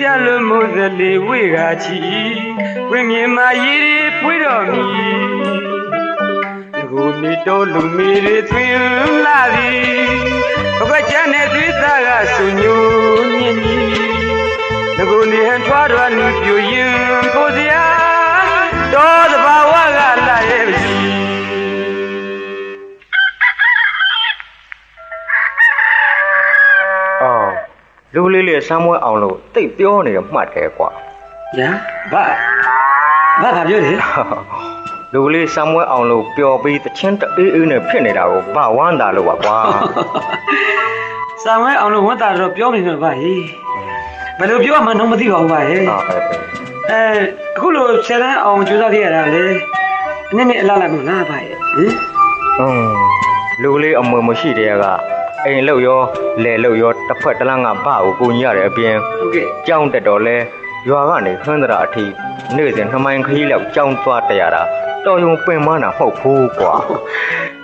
ကြလို့မိုးစလေဝေကချီဝင်းမြင်မာရည်ဖွေးတော်မူကိုမီတော်လူမီတွေသွင်းလာသည်ဘကချမ်းနဲ့သီးသားကဆူညိုညင်ကြီးငကိုနေဟန်ထွားတော်နူပြူရင်ဖို့စရာတော်သဘာဝကလာရဲ့ လူလေးလေးစမ်းမွဲအောင်လို့တိတ်ပြောနေတယ်မှတ်တယ်ကွာညာဘာဘာဘာပြောလဲလူလေးစမ်းမွဲအောင်လို့ပျော်ပြီးတချင်းတအေးအေးနဲ့ဖြစ်နေတာကိုဘာဝမ်းသာလို့ပါကွာစာဝဲအောင်လို့ဝန်တာတော့ပြောနေတော့ဗာဟေးဘယ်လိုပြောမှတော့မသိပါဘူးဗာဟေးဟာပဲအဲအခုလိုဆယ်တန်းအောင်ကြိုးစားခဲ့ရတာလေနည်းနည်းအလားလိုက်မလားဗာဟေးဟင်อืมလူလေးအမွေမရှိတဲ့က အိမ်လောက်ရောလဲလောက်ရောတစ်ဖက်တစ်လမ်းကဘာကိုကိုကြီးရတဲ့အပြင်ဟုတ်ကဲ့ကြောင်းတက်တော့လဲရွာကနေခန်းတရာအထိနေ့စဉ်နှမိုင်းခရီးလောက်ကြောင်းသွားတရတာတော်ရုံပင်မနာမဟုတ်ဘူးကွာ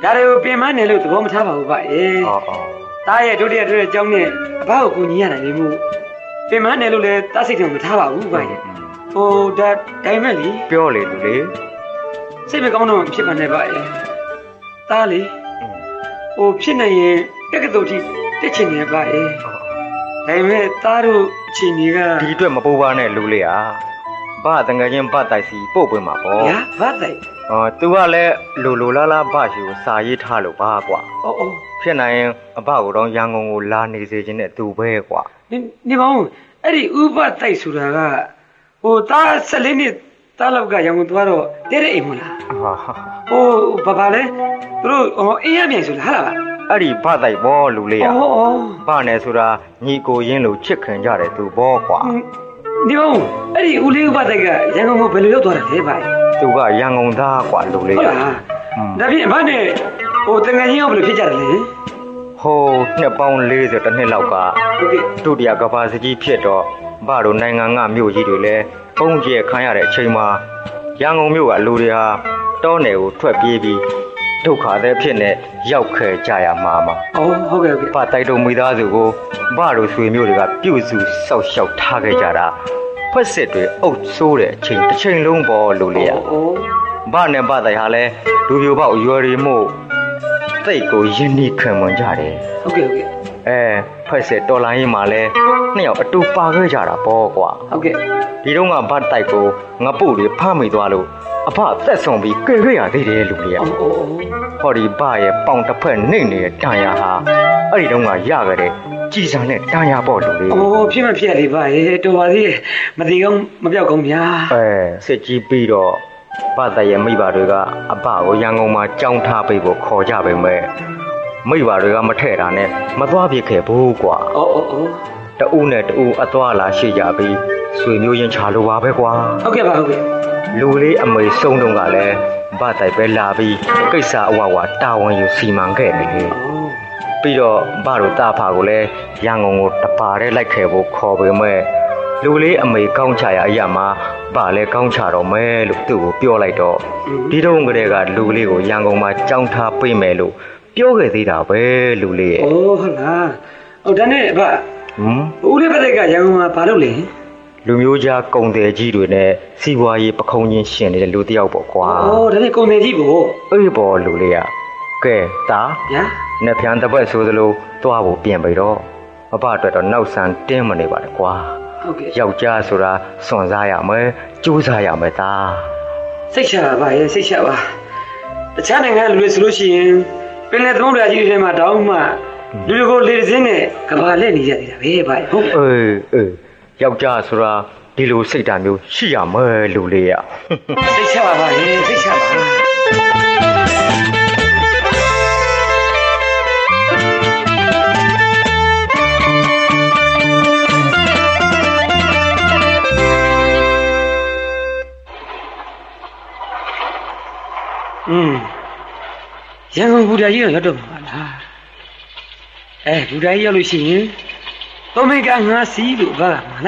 ဒါတွေကိုပြင်မနေလို့သဘောမထားပါဘူးဗာဟေးဟောဟောတားရဲ့ဒုတိယဒုတိယအကြောင်းနဲ့အဘကိုကူညီရနိုင်နေမှုပြင်မနေလို့လည်းတားစိတ်ထဲမထားပါဘူးဗာဟေးဟိုဒါဒါပေမဲ့လေပြောလေလူလေးစိတ်မကောင်းတော့မဖြစ်ပါနဲ့ဗာဟေးတားလေဟိုဖြစ်နေရင် တက္ကသိုလ်ထိတက်ချင်နေဗာဟေး ဒါပေမဲ့သားတို့အချိန်ကြီးက ဒီအတွက်မပူပါနဲ့လူလေးอ่ะဘာတငယ်ချင်းဘာတိုက်စီပို့ပွင့်မှာပေါ့ ညာဘာတိုင် ဟော तू ကလည်းလူလူလားလားဘာရှိကိုစာရေးထားလို့ပါကွာ အော်အော် ဖြစ်နိုင်ရင်အဘကိုတော့ရန်ကုန်ကိုလာနေစေခြင်းနဲ့သူပဲကွာ နေနေပေါင်းအဲ့ဒီဥပတိုက်ဆိုတာကဟိုသား14နှစ်သားလောက်ကရန်ကုန်သွားတော့တဲ့တဲ့အိမ်မလား ဟာ ဟိုဘာဘာလဲသူတို့ဟိုအင်းရမြိုင်ဆိုလားဟာလား အဲ့ဒီဘာတိုက်ပေါ့လူလေးอ่ะ အော်အော် ဘာနဲ့ဆိုတာညီကိုရင်းလို့ချစ်ခင်ကြတယ်သူပေါ့ကွာ နေပေါင်းအဲ့ဒီဦးလေးဥပတိုက်ကရန်ကုန်ကိုဘယ်လိုရောက်သွားတာလဲဗျာ သူကရန်ကုန်သားကွာလူလေး ဟုတ် อ่ะ လားဒါဖြင့်ဘာနဲ့ဟိုတငယ်ချင်းရောဘယ်လိုဖြစ်ကြတယ်လဲ ဟိုနှစ်ပေါင်း40တနှစ်လောက်က ဟုတ်ကဲ့ ဒုတိယကဘာစကြီးဖြစ်တော့ဘာတို့နိုင်ငံကမြို့ကြီးတွေလည်းပုံကျဲခံရတဲ့အချိန်မှာရန်ကုန်မြို့ကလူတွေဟာတောနယ်ကိုထွက်ပြေးပြီး ဒုက္ခသည်ဖြစ်နေရောက်ခဲ့ကြရမှာမှာအော်ဟုတ်ကဲ့ဟုတ်ကဲ့ဘာတိုက်တော်မိသားစုကိုဘာတို့ဆွေမျိုးတွေကပြုစုစောက်ရှောက်ထားခဲ့ကြတာဖက်စစ်တွေအုပ်ဆိုးတဲ့အချိန်တစ်ချိန်လုံးပေါ်လူလေးရအော်ဘာနဲ့ဘာတိုက်ဟာလဲလူပြိုပေါက်ရွယ်ရီမို့တိတ်ကိုယဉ်နီးခံမွန်ကြတယ်ဟုတ်ကဲ့ဟုတ်ကဲ့အဲဖက်စစ်တော်လိုင်းရင်မှာလဲနှစ်ယောက်အတူပါခဲ့ကြတာပေါ့ကွာဟုတ်ကဲ့ဒီတော့ကဘတ်တိုက်ကိုငပုတ်တွေဖမ်းမိသွားလို့ အဖသက်ဆုံးပြီးကြွေခဲ့ရသေးတယ်လူလေးကအော်အော်အော်ဟောဒီဘရဲ့ပေါင်တစ်ဖက်နှိမ့်နေတဲ့တန်ရာဟာအဲ့ဒီတော့ကရခဲ့တဲ့ကြည်စံတဲ့တန်ရာပေါ့လူလေး။အိုးဖြစ်မဖြစ်လေးပါရဲ့တော်ပါသေးရဲ့မသေးကောင်းမပြောက်ကောင်းဗျာအဲစစ်ကြီးပြီးတော့ဘတ်တိုက်ရဲ့မိဘတွေကအဖကိုရန်ကုန်မှာကြောင်းထားပေးဖို့ခေါ်ကြပေမဲ့မိဘတွေကမထဲ့တာနဲ့မသွားပြစ်ခဲ့ဘူးကွာ။အော်အော်အော် တအူးနဲ့တအူးအသွားလာရှိကြပြီးဆွေမျိုးချင်းချလိုပါပဲကွာဟုတ်ကဲ့ပါဟုတ်ကဲ့လူလေးအမေဆုံးတုန်းကလည်းဗတ်တိုင်ပဲလာပြီးကိစ္စအဝဝတာဝန်ယူစီမံခဲ့တယ်လေ။အော်ပြီးတော့ဗတို့တာဖာကိုလည်းရန်ကုန်ကိုတပါးတည်းလိုက်ခဲ့ဖို့ခေါ်ပေမဲ့လူလေးအမေကောင်းချရာအရာမှာဗလည်းကောင်းချတော့မယ်လို့သူ့ကိုပြောလိုက်တော့ဒီတုန်းကတည်းကလူလေးကိုရန်ကုန်မှာကြောင်းထားပေးမယ်လို့ပြောခဲ့သေးတာပဲလူလေးရဲ့အော်ဟုတ်လား။ဟုတ်တယ်နဲ့ဗျ ဟမ်ဦးလေးပတ်သက်ကရန်ကုန်မှာဘာလုပ်လဲလူမျိုးကြားကုံတယ်ကြီးတွေနဲ့စီးပွားရေးပခုံးချင်းရှင်နေတဲ့လူတစ်ယောက်ပေါ့ကွာ။အော်ဒါနဲ့ကုန်တယ်ကြီးပေါ့အေးပေါ်လူလေးကကဲတာ။ညာနှစ်ဖြန်းတစ်ပတ်ဆိုသလိုသွားဖို့ပြင်ပြီတော့အဖအတွက်တော့နောက်ဆန်တင်းမနေပါနဲ့ကွာဟုတ်ကဲ့ယောက်ျားဆိုတာစွန့်စားရမယ်ကြိုးစားရမယ်သားစိတ်ချပါပါရဲ့စိတ်ချပါ။တခြားနိုင်ငံလူတွေဆိုလို့ရှိရင်ပင်လယ်သုံးရာကြီးတွေထဲမှာတောင်းမှ လူတွေကိုလေစင်းနဲ့ကဘာလက်နေရသေးတာပဲဗျဟုတ်အေးအေးယောက်ျားဆိုတာဒီလိုစိတ်ဓာတ်မျိုးရှိရမယ်လူလေးရစိတ်ချပါပါလေစိတ်ချပါอืมရန်ကုန်ဘူတာကြီးတော့ရောက်တော့မှာလား အဲဘူတာကြီးရောက်လို့ရှိရင်သုံးမိကငါစီးလို့ဘာကမ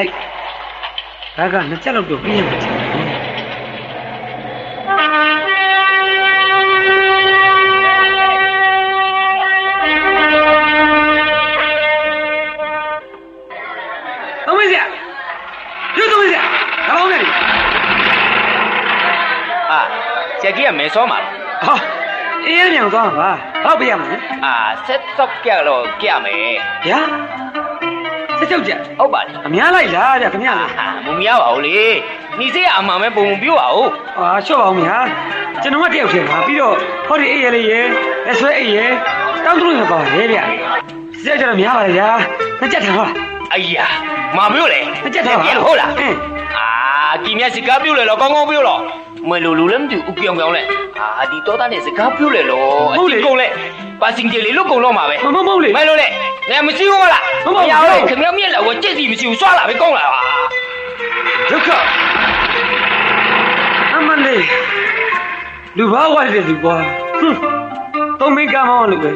င်းမြောင်သွားပါဟုတ်ပြရမလားအာဆက်တော့ကြတော့ကြမယ်ဗျာဆက်ချုပ်ကြဟုတ်ပါလေအများလိုက်လားဗျာခင်ဗျာမမရပါဘူးလေညီစေးကအမှန်ပဲပုံပြပါဦးအာချော့အောင်ဗျာကျွန်တော်ကတယောက်ချင်းပါပြီးတော့ဟောဒီအေးရလေးရေအဆွဲအေးရေတောင်းတလို့ရပါလေဗျာဆက်ကြတော့များပါလေဗျာမကြက်ထားလားအေးယာမပြောလေမကြက်ထားဟုတ်လားအာကီမျက်စိကပြောလေတော့ကောင်းကောင်းပြောတော့ မလို့လူလည်းမတူဥပြောင်ပြောင်လဲအာဒီတော့သားနဲ့စကားပြောလေလို့အတိကုန်လဲပါစင်ဂျယ်လေးလို့ကုန်တော့မှာပဲမမမဟုတ်လေမလို့လေငါမရှိဘူးလားဟုတ်ပါဘူးရအောင်ခင်ဗျားမြက်လာကိုကြက်စီမရှိဘူးစွာလာပဲကောင်းလာပါဒုက္ခအမလေးလူဘာဝရတဲ့လူကွာဟွန်းသုံးမိကမောင်းလို့ပဲ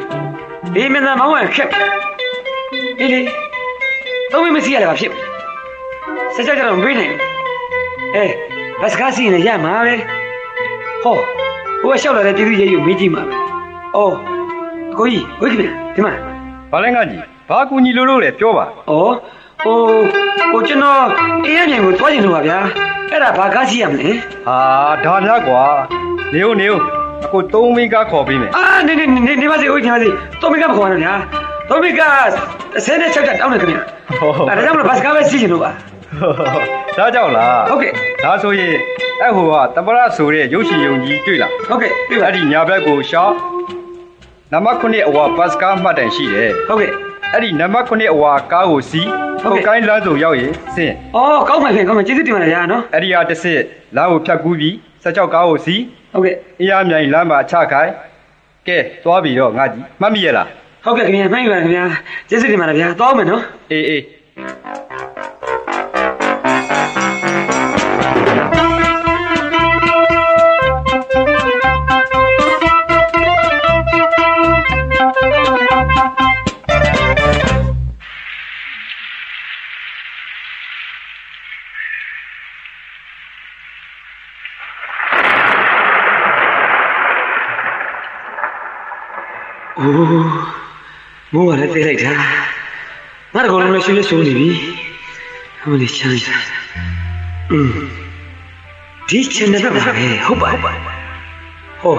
ဒီမင်းသားမောင်းရခက်အေးလေသုံးမိမရှိရလည်းဘာဖြစ်စကြကြတော့မပြေးနိုင်အေး ဘတ်စကားစီရင်ရမှာပဲဟောဟိုကလျှောက်လာတဲ့ပြည်သူရဲယူမေးကြည့်မှာပဲအော်အကိုကြီးဝိတ်ခင်ဒီမှာဘာလဲငါကြီးဘာကူညီလို့လို့လဲပြောပါဩဟိုဟိုကျွန်တော်အေးရမြန်ကိုတွားကျင်လို့ပါဗျာအဲ့ဒါဘာကားစီရမလဲဟာဒါများကွာနေဦးနေဦးအခုသုံးမိကားခေါ်ပေးမယ်အာနေနေနေနေပါစေဦးနေပါစေတော်မီကမခေါ်ရတော့ညာတော်မီကဆယ်နဲ့ချက်ချက်တောင်းနေခင်ဗျာအဲဒါကြောင့်မလို့ဘတ်စကားပဲစီးချင်လို့ပါဒါကြောင့်လားဟုတ်ကဲ့ ဒါဆိုရင်အဲ့ဟိုကတပရဆိုတဲ့ရုပ်ရှင်ယုံကြီးတွေ့လားဟုတ်ကဲ့ပြီပါအဲ့ဒီညာဘက်ကိုရှောင်းနံပါတ်9အဝါဘတ်စကားမှတ်တန်ရှိတယ်ဟုတ်ကဲ့အဲ့ဒီနံပါတ်9အဝါကားကိုစီးဟုတ်ကဲ့ကိုကိုင်းလမ်းစုံရောက်ရင်ဆင်းအော်ကောင်းပါခင်ကောင်းပါကျေးဇူးတင်ပါတယ်ညာနော်အဲ့ဒီဟာတစ်စစ်လမ်းကိုဖြတ်ကူးပြီးဆက်ကြောက်ကားကိုစီးဟုတ်ကဲ့အေးရမြိုင်လမ်းမှာချခိုင်းကဲသွားပြီတော့ငါကြီးမှတ်မိရလားဟုတ်ကဲ့ခင်ဗျာမှန်ပြီပါခင်ဗျာကျေးဇူးတင်ပါတယ်ဗျာတောင်းမယ်နော်အေးအေး အိုးမိုးကလည်းသေးလိုက်တာငါတကောလုံးလည်းရွှေရွှေနေပြီဟိုလေချမ်းသာอืมဒီချန်နယ်ပါပဲဟုတ်ပါဟော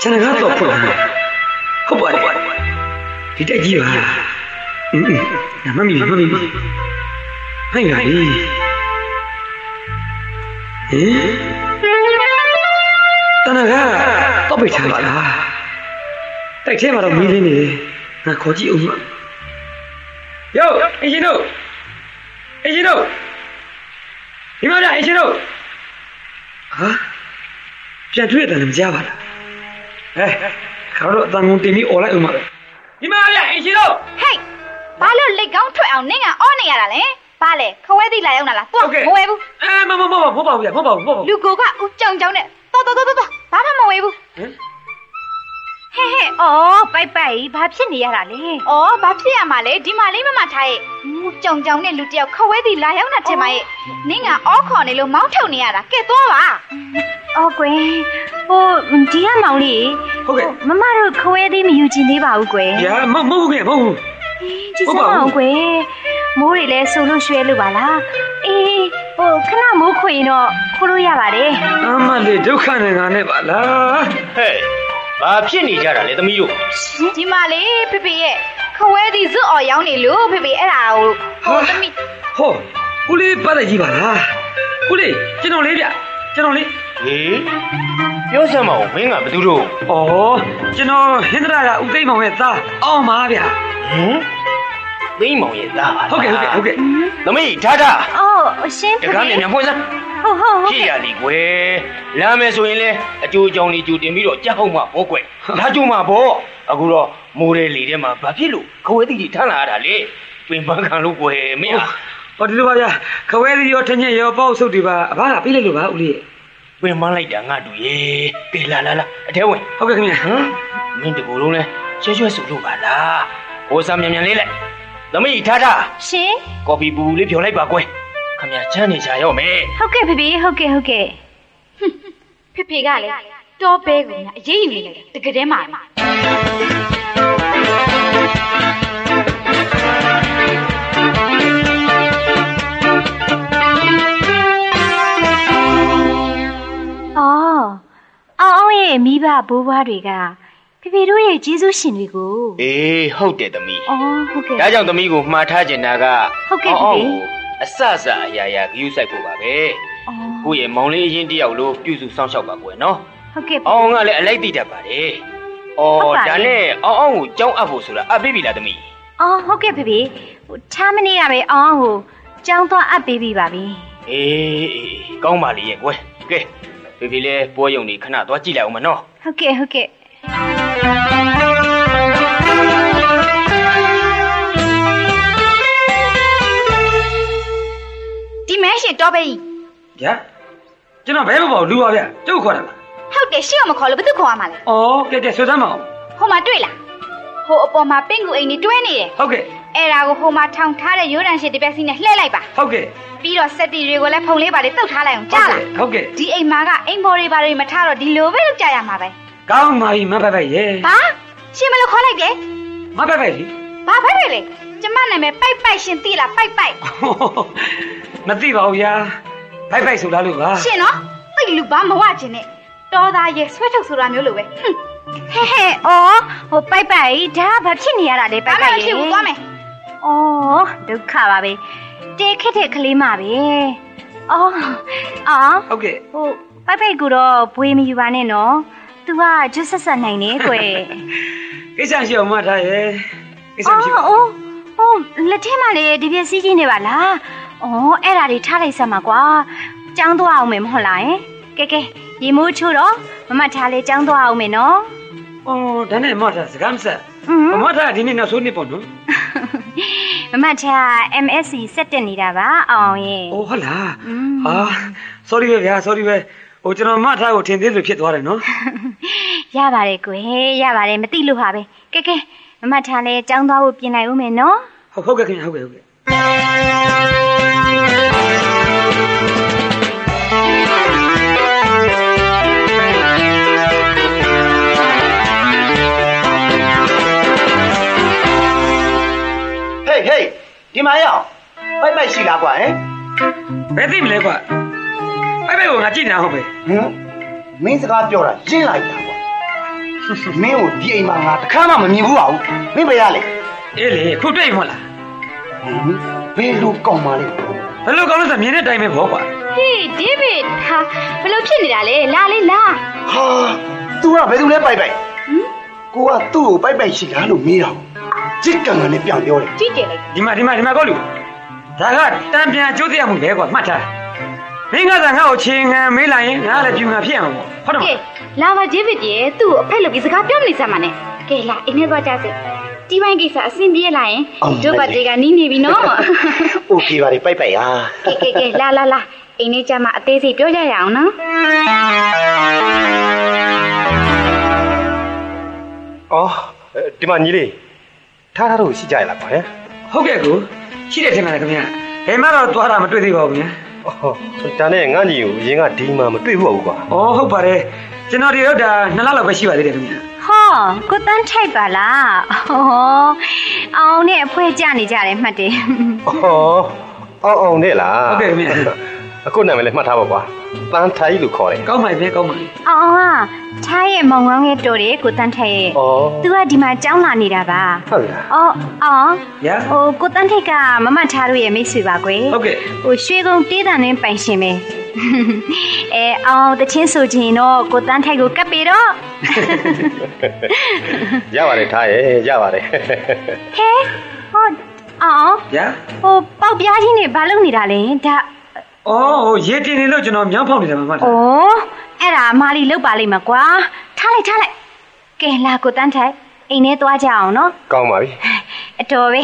ချန်နယ်ကတော့ဖွင့်တယ်ဟုတ်ပါတယ်ဒီတက်ကြီးပါอืมမမီမမီဟဲ့ပါလေဟင်တနကတော့ပိတ်ထားလိုက်တာ တိုက်ထဲမှာတော့မီးလင်းနေတယ်ငါခေါ်ကြည့်အောင်ယောအင်ဂျင်တို့အင်ဂျင်တို့ဒီမှာဗျအင်ဂျင်တို့ဟာပြန်တွေ့တယ်လည်းမကြပါလားဟဲ့ခါတော့အတန်ကုန်တင်ပြီးអော်လိုက်အောင်ပါပဲဒီမှာဗျအင်ဂျင်တို့ဟေးဘာလို့လက်ကောင်းထွက်အောင်နင်းကအော်နေရတာလဲဘာလဲခဝဲသီးလာရောက်လာလားတွားမဝဲဘူးအဲမမမမမဟုတ်ပါဘူးဗျမဟုတ်ပါဘူးမဟုတ်ပါဘူးလူကိုကဦးကြောင်ကြောင်နဲ့တော်တော်တော်တော်ဘာမှမဝဲဘူးဟင် ဟဲ့ဟဲ့အော်ပိုက်ပိုက်ဘာဖြစ်နေရတာလဲအော်ဘာဖြစ်ရမှာလဲဒီမှာလေးမမထားရဲ့ဦးကြောင်ကြောင်နဲ့လူတယောက်ခဝဲသီးလာရောက်လာချင်ပါရဲ့နင်းကအော်ခေါ်နေလို့မောင်းထုတ်နေရတာကဲသွားပါအော်ကွယ်ဟိုဒီကမောင်လေးဟုတ်ကဲ့မမတို့ခဝဲသီးမယူချင်သေးပါဘူးကွယ်ဗျာမမဟုတ်ဘူးခင်ဗျမဟုတ်ဘူးကြည့်စမ်းအောင်ကွယ်မိုးတွေလည်းဆုံလို့ရွှဲလို့ပါလားအေးဟိုခဏမိုးခွေရင်တော့ခိုးလို့ရပါတယ်အမလေးဒုက္ခနဲ့ငါနဲ့ပါလားဟဲ့ ဘာဖြစ်နေကြတာလဲသမီးတို့ဒီမှာလေဖေဖေရဲ့ခဝဲဒီဇွတ်အော်ရောင်းနေလို့ဖေဖေအဲ့ဒါကိုဟိုသမီးဟောဦးလေးပတ်သက်ကြီးပါလားဦးလေးကျွန်တော်လေးဗျကျွန်တော်လေးဟေးပြောစမ်းမအောင်မင်းကဘယ်သူတို့ဩကျွန်တော်ဟင်္ဒရာကဦးသိမ်းမောင်ရဲ့သားအောင်ပါဗျဟမ်သိမ့်မောင်ရဲ့သားပါလားဟုတ်ကဲ့ဟုတ်ကဲ့ဟုတ်ကဲ့သမီးထားထားအော်ရှင်တကားမြန်မြန်ဖွင့်စမ်း ဟုတ်ဟုတ်ဟုတ်ဖြစ်ရကဲ့လီကွယ်လာမယ်ဆိုရင်လေအကျိုးအကြောင်းလေးကြိုတင်ပြီးတော့ကြောက်မှာပေါ့ကွယ်လာကြိုမှာပေါ့အခုတော့မိုးတဲ့လေထဲမှာဘာဖြစ်လို့ခဝဲတိကြီးထမ်းလာရတာလေပင်ပန်းခံလို့ကွယ်မင်းဟောဒီလိုပါဗျာခဝဲသီးရောထညက်ရောပေါ့ဆုပ်တွေပါအဘကပြေးလိုက်လို့ပါဦးလေးရဲ့ပင်ပန်းလိုက်တာငါတူရေကဲလာလာလာအထဲဝင်ဟုတ်ကဲ့ခင်ဗျာဟမ်မင်းတကူလုံးလဲရွှဲရွှဲဆူလို့ပါလားဟိုစားမြန်မြန်လေးလိုက်သမီးထားထားရှင်ကော်ဖီပူလေးဖြော်လိုက်ပါကွယ် ခမရချမ်းနေကြရောမယ်ဟုတ်ကဲ့ဖေဖေဟုတ်ကဲ့ဟုတ်ကဲ့ဖေဖေကလည်းတောပဲကိုညာအရေးယူနေလိုက်တကယ်တည်းမှာအော်အောင်အောင်ရဲ့မိဘဘိုးဘွားတွေကဖေဖေတို့ရဲ့ကျေးဇူးရှင်တွေကိုအေးဟုတ်တယ်သမီးအော်ဟုတ်ကဲ့ဒါကြောင့်သမီးကိုမှားထားကျင်တာကဟုတ်ကဲ့အောင်းဖေဖေကို အဆအဆအရာရာဂယူးဆိုင်ဖို့ပါပဲအော်ကိုယ့်ရဲ့မောင်လေးအရင်တယောက်လို့ပြုစုစောင့်ရှောက်ပါကွယ်နော်ဟုတ်ကဲ့ဖေအောင်းကလည်းအလိုက်သိတတ်ပါတယ်အော်ဒါနဲ့အောင်းအောင်းကိုကြောင်းအပ်ဖို့ဆိုတာအပ်ပေးပြီလားသမီးအော်ဟုတ်ကဲ့ဖေဖေဟိုထားမနေရပဲအောင်အောင်ကိုကြောင်းသွားအပ်ပေးပြီးပါပြီအေးအေးကောင်းပါလေရဲ့ကွယ်ကဲဖေဖေလည်းပွဲရုံနေခဏသွားကြည့်လိုက်အောင်မနော်ဟုတ်ကဲ့ဟုတ်ကဲ့ မဲရှင်တော့ပဲကြီးဗျာကျွန်တော်ဘဲမပေါ့လူပါဗျာကျုပ်ခေါ်တယ်လားဟုတ်တယ်ရှင့်ကမခေါ်လို့ဘယ်သူခေါ်ရမှာလဲဩကဲကဲဆွေးစမ်းမအောင်ဟိုမှာတွေ့လားဟိုအပေါ်မှာပင့်ကူအိမ်ကြီးတွဲနေတယ်ဟုတ်ကဲ့အဲ့ဒါကိုဟိုမှာထောင်ထားတဲ့ရိုးတန်ရှင်တစ်ပက်စီနဲ့လှည့်လိုက်ပါဟုတ်ကဲ့ပြီးတော့စက်တီတွေကိုလည်းဖုံလေးပါလေးတုတ်ထားလိုက်အောင်ကြားလားဟုတ်ကဲ့ဒီအိမ်မှာကအိမ်ဘော်တွေပါတွေမထားတော့ဒီလိုပဲလုပ်ကြရမှာပဲကောင်းပါပြီမဖက်ဖက်ရဲ့ဘာရှင်မလို့ခေါ်လိုက်တယ်မဖက်ဖက်လीဘာဖဲဖဲလေ ကျမနာမည်ပိုက်ပိုက်ရှင်သိလားပိုက်ပိုက်မသိပါဘူးဗျာဘိုက်ဘိုက်ဆိုလားလို့ပါရှင်နော်သိလူဘာမဝကျင်နဲ့တော်သားရဲ့ဆွဲထုတ်ဆိုတာမျိုးလိုပဲဟွန်းဟဲဟဲအော်ဟိုပိုက်ပိုက်ဒါဘာဖြစ်နေရတာလဲပိုက်ပိုက်ရေဘာမှဖြစ်ဘူးသွားမယ်အော်ဒုက္ခပါပဲတေခက်တဲ့ကလေးမပဲအော်အော်ဟုတ်ကဲ့ဟိုပိုက်ပိုက်ကူတော့ဘွေမယူပါနဲ့နော် तू ကကျွတ်ဆက်ဆက်နိုင်နေကွယ်ကိစ္စရှိအောင်မထားရဲ့ကိစ္စအော်မရှိပါဘူး ဟိုလက်ထဲမှာလေဒီပြက်စီးကြီးနေပါလားဩအဲ့ဒါတွေထားလိုက်စမ်းပါကွာចောင်းသွားအောင်မယ်မဟုတ်လားဟင်ကဲကဲရေမိုးချို့တော့မမထားလေចောင်းသွားအောင်မယ်နော်ဩဒါနဲ့မမထားစကားမဆက်မမထားဒီနေ့နောက်ဆုံးနေ့ပေါ့နော်မမချာ MSC ဆက်တက်နေတာပါအောင်ရေ။အိုးဟုတ်လား။ဟာ sorry ပဲဗျာ sorry ပဲ။ဟိုကျွန်တော်မထားကိုထင်သေးလို့ဖြစ်သွားတယ်နော်။ရပါတယ်ကွယ်ရပါတယ်မသိလို့ပါပဲ။ကဲကဲ မမထားလေចောင်းသွားဖို့ပြင်လိုက်ဦးမယ်နော်ဟုတ်ဟုတ်ကဲ့ခင်ဗျဟုတ်ကဲ့ဟုတ်ကဲ့ဟေးဟေးဒီမှာရအောင်ပိုက်ပိုက်ရှိလားကွာဟမ်ဘယ်သိမလဲကွာဘိုက်ဘိုက်ကိုငါကြည့်နေတာဟုတ်ပဲဟမ်မင်းစကားပြောတာရင်းလိုက်တာကွာ မင်းကိုဒီအိမ်မှာငါတစ်ခါမှမမြင်ဘူးပါဘူးမင်းပဲရလေအေးလေခုတွေ့မဟုတ်လားဟမ်ဘယ်လိုကောင်းပါလဲဘယ်လိုကောင်းလို့ဆိုမြင်တဲ့အတိုင်းပဲပေါ့ကွာဟေးဒေးဗစ်ဟာဘယ်လိုဖြစ်နေတာလဲလာလေးလာဟာ तू ကဘယ်သူလဲပိုက်ပိုက်ကိုကသူ့ကိုပိုက်ပိုက်ရှိလားလို့မေးတာကြစ်ကန်ကန်နဲ့ပြန်ပြောတယ်ကြည့်တယ်လိုက်ဒီမှာဒီမှာဒီမှာကောလူဒါကတံပြန်ကျိုးတရားမှုပဲကွာမှတ်ထား မင်းကသာငါ့ကိုချင်းငံမေးလိုက်ရင်ငါလည်းပြူငံဖြစ်အောင်ပေါ့ဟုတ်တယ်မ ကဲလာပါဒေးဗစ်ရဲ့သူ့ကိုအဖက်လုပ်ပြီးစကားပြောမနေစမ်းပါနဲ့ကဲလာအိမ်ထဲသွားကြစေဒီပိုင်းကိစ္စအဆင်ပြေလာရင်တို့ဘတ်တွေကနီးနေပြီနော် โอเคပါလေပိုက်ပိုက်ဟာ ကဲကဲကဲလာလာလာအိမ်ထဲကျမှအသေးစိတ်ပြောကြရအောင်နော် အော်ဒီမှာညီလေးထားထားလို့ရှိကြရလားကွာဟမ် ဟုတ်ကဲ့ကိုရှိတယ်ထင်ပါတယ်ခင်ဗျဘယ်မှတော့သွားတာမတွေ့သေးပါဘူးညာ အော်ဒါနဲ့ငါညီကိုအရင်ကဒီမှာမတွေ့ဘူးကွာဩဟုတ်ပါတယ်ကျွန်တော်ဒီရောက်တာနှစ်လလောက်ပဲရှိပါသေးတယ်ခင်ဗျဟောကိုတန်းထိုက်ပါလားဟောအောင်နဲ့အဖွဲကြနေကြတယ်မှတ်တယ်အော်အောင်အောင်နဲ့လားဟုတ်ကဲ့ခင်ဗျ အခုနာမည်လည်းမှတ်ထားပါကွာပန်းထိုင်လို့ခေါ်တယ်ကောင်းပါပြီကောင်းပါပြီအောင်ကထားရဲ့မောင်ငန်းရဲ့တော်တယ်ကိုတန်းထိုက်ရဲ့အော်သူကဒီမှာကြောင်းလာနေတာပါဟုတ်လား အော်အောင်ညာဟိုကိုတန်းထိုက်ကမမထားတို့ရဲ့မိတ်ဆွေပါကွယ်ဟုတ်ကဲ့ဟိုရွှေကုန်းတေးတန်နဲ့ပိုင်ရှင်ပဲအဲအောင်တချင်းဆိုချင်တော့ကိုတန်းထိုက်ကိုကပ်ပေတော့ရပါတယ်ထားရဲ့ရပါတယ်ဟဲဟောအောင်ညာဟိုပေါက်ပြားကြီးနဲ့ဘာလုပ်နေတာလဲဒါ အော်ဟိုရေတင်နေလို့ကျွန်တော်မြောင်းဖောက်နေတယ်မမ။အိုးအဲ့ဒါမာလီလောက်ပါလိမ့်မယ်ကွာ။ထားလိုက်ထားလိုက်။ကဲလာကိုတန်းထိုက်အိမ်ထဲသွားကြအောင်နော်ကောင်းပါပြီ။အတော်ပဲ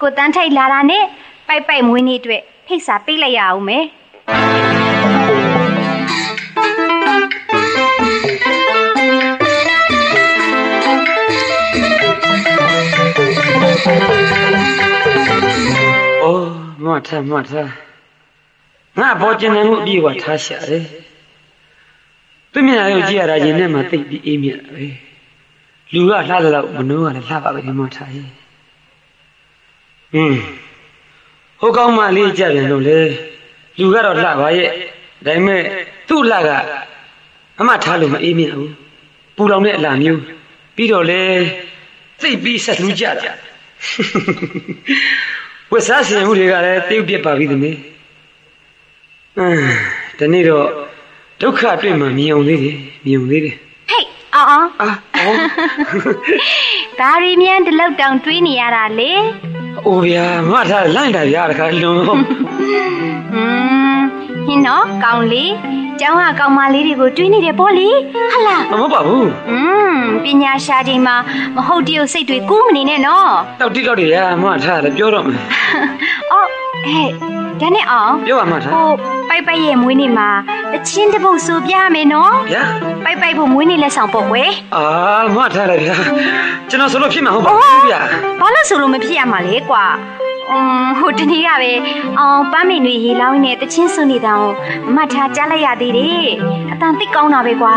ကိုတန်းထိုက်လာတာနဲ့ပိုက်ပိုက်မွေးနေ့အတွက်ဖိတ်စာပေးလိုက်ရအောင်မယ်အော်မမထားမမထား ငါဘောကျင်နေမှုအပြည့်ကထားရှာတယ်သူမျက်နှာကိုကြည့်ရတာရင်ထဲမှာတိတ်ပြီးအေးမြတ်ပဲလူကလှတယ်လို့မနှိုးကလည်းလှပါပဲဒီမထားရဲ့ဟင်းဟိုကောင်းမလေးကြပြန်လို့လေလူကတော့လှပါရဲ့ဒါပေမဲ့သူ့လှကအမထားလို့မအေးမြတ်ဘူးပူလောင်တဲ့အလားမျိုးပြီးတော့လေသိပ်ပြီးဆက်လူးကြတာဝတ်စားစင်မှုတွေကလည်းတိတ်ပြစ်ပါပြီသမီးအင်း ဒီနေ့တော့ဒုက္ခတွေ့မှမြင်အောင်သေးတယ်မြင်အောင်သေးတယ်။ဟေးအောင်အောင်အာအော်။ဒါရီမြန်ဒီလောက်တောင်တွေးနေရတာလေအိုဗျာမထားလိုက်တာဗျာတခါလွန်။ဟွန်းဟင်းနော်ကောင်းလေးကျောင်းကကောင်းမလေးတွေကိုတွေးနေတယ်ပေါ့လေ။ဟလာမမပါဘူးอืมပညာရှာချိန်မှာမဟုတ်တရုပ်စိတ်တွေကူးမနေနဲ့နော်တောက်တိတောက်တွေဗျာမထားလည်းပြောတော့မယ်။အော်ဟဲ့ဒါနဲ့အောင်ပြောပါမထားဟို ပိုက်ပိုက်ရဲ့မွေးနေ့မှာတချင်းတစ်ပုတ်ဆိုပြရမယ်နော်ဗျာပိုက်ပိုက်ဖို့မွေးနေ့လက်ဆောင်ပေါ့ကွယ်အာမထားလည်းဗျာကျွန်တော်ဆိုလို့ဖြစ်မှာဟုတ်ပါဘူးဗျာဘာလို့ဆိုလို့မဖြစ်ရမှာလဲကွာอืม ဟိုတနေ့ကပဲအောင်ပန်းမင်တွေရေလောင်းနေတချင်းစွနေတာကိုမမတ်ထားကြားလိုက်ရသေးတယ်အတန်သိကောင်းတာပဲကွာ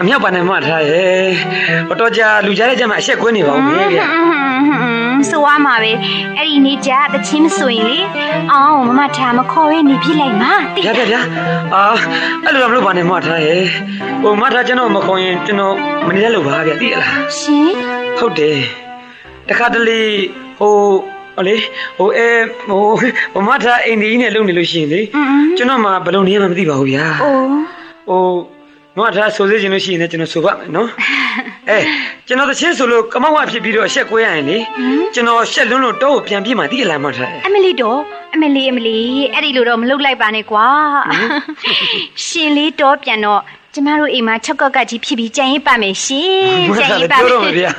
အမြောက်ပါနဲ့မထားရဲ့ဟိုတော့ကြာလူကြားတဲ့ကျမှအဆက်ကွင်းနေပါဦးဗျာဆိုရမှာပဲအဲ့ဒီနေ့ကျတချင်းမဆိုရင်လေအောင်မမထားမခေါ်ရနေဖြစ်လိုက်မှာတိဗျာဗျာဗျာအာအဲ့လိုတော့မလုပ်ပါနဲ့မထားရဲ့ဟိုမထားကျွန်တော်မခေါ်ရင်ကျွန်တော်မနေရလို့ပါဗျာသိရလားရှင်ဟုတ်တယ်တခါတလေဟို ဟိုလေဟိုအဲဟိုဟိုမထားအိမ်ဒီနဲ့လုံနေလို့ရှိရင်လေอืมကျွန်တော်မှဘယ်လိုနေရမှမသိပါဘူးဗျာအိုးဟိုမထားဆိုစေချင်လို့ရှိရင်လည်းကျွန်တော်ဆိုပါမယ်နော်အဲကျွန်တော်တစ်ချင်းဆိုလို့ကမောက်ဝဖြစ်ပြီးတော့အဆက်ကွဲရရင်လေကျွန်တော်ရှက်လွန်းလို့တော့ပြန်ပြေးမှသိရလားမထားရဲ့အမလီတော့အမလီအမလီအဲ့ဒီလိုတော့မလုပ်လိုက်ပါနဲ့ကွာရှင်လေးတော့ပြန်တော့ကျမတို့အိမ်မှာ၆ကောက်ကကြီးဖြစ်ပြီးကြံရင်ပါမယ်ရှင်ကြံရင်ပါပြောမယ်တော့မယ်ဗျာ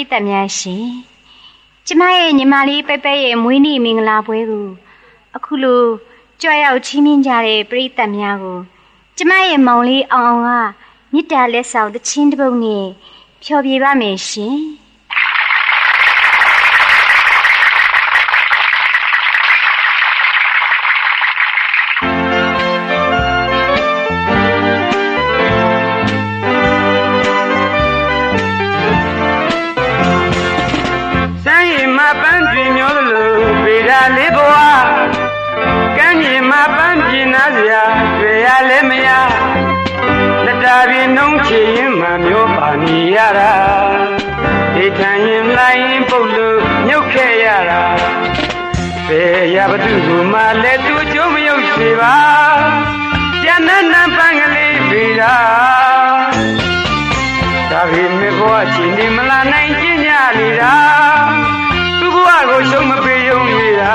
ရိသတ်များရှင်ကျမရဲ့ညီမလေးပဲ့ပဲ့ရဲ့မွေးနေ့မင်္ဂလာပွဲကိုအခုလိုကြွရောက်ချီးမြှင့်ကြတဲ့ပရိသတ်များကို ကျမရဲ့မောင်လေးအောင်အောင်ကမေတ္တာလက်ဆောင်တစ်ချင်းတစ်ပုဒ်နဲ့ဖျော်ပြပါမယ်ရှင် ပါကျန်တဲ့နံပန်းကလေးဗေဒာဒါပေမဲ့ဘဝချင်းဒီမလာနိုင်ကျင်ကြနေတာသူ့ဘဝကိုရှုံးမပေးယုံနေတာ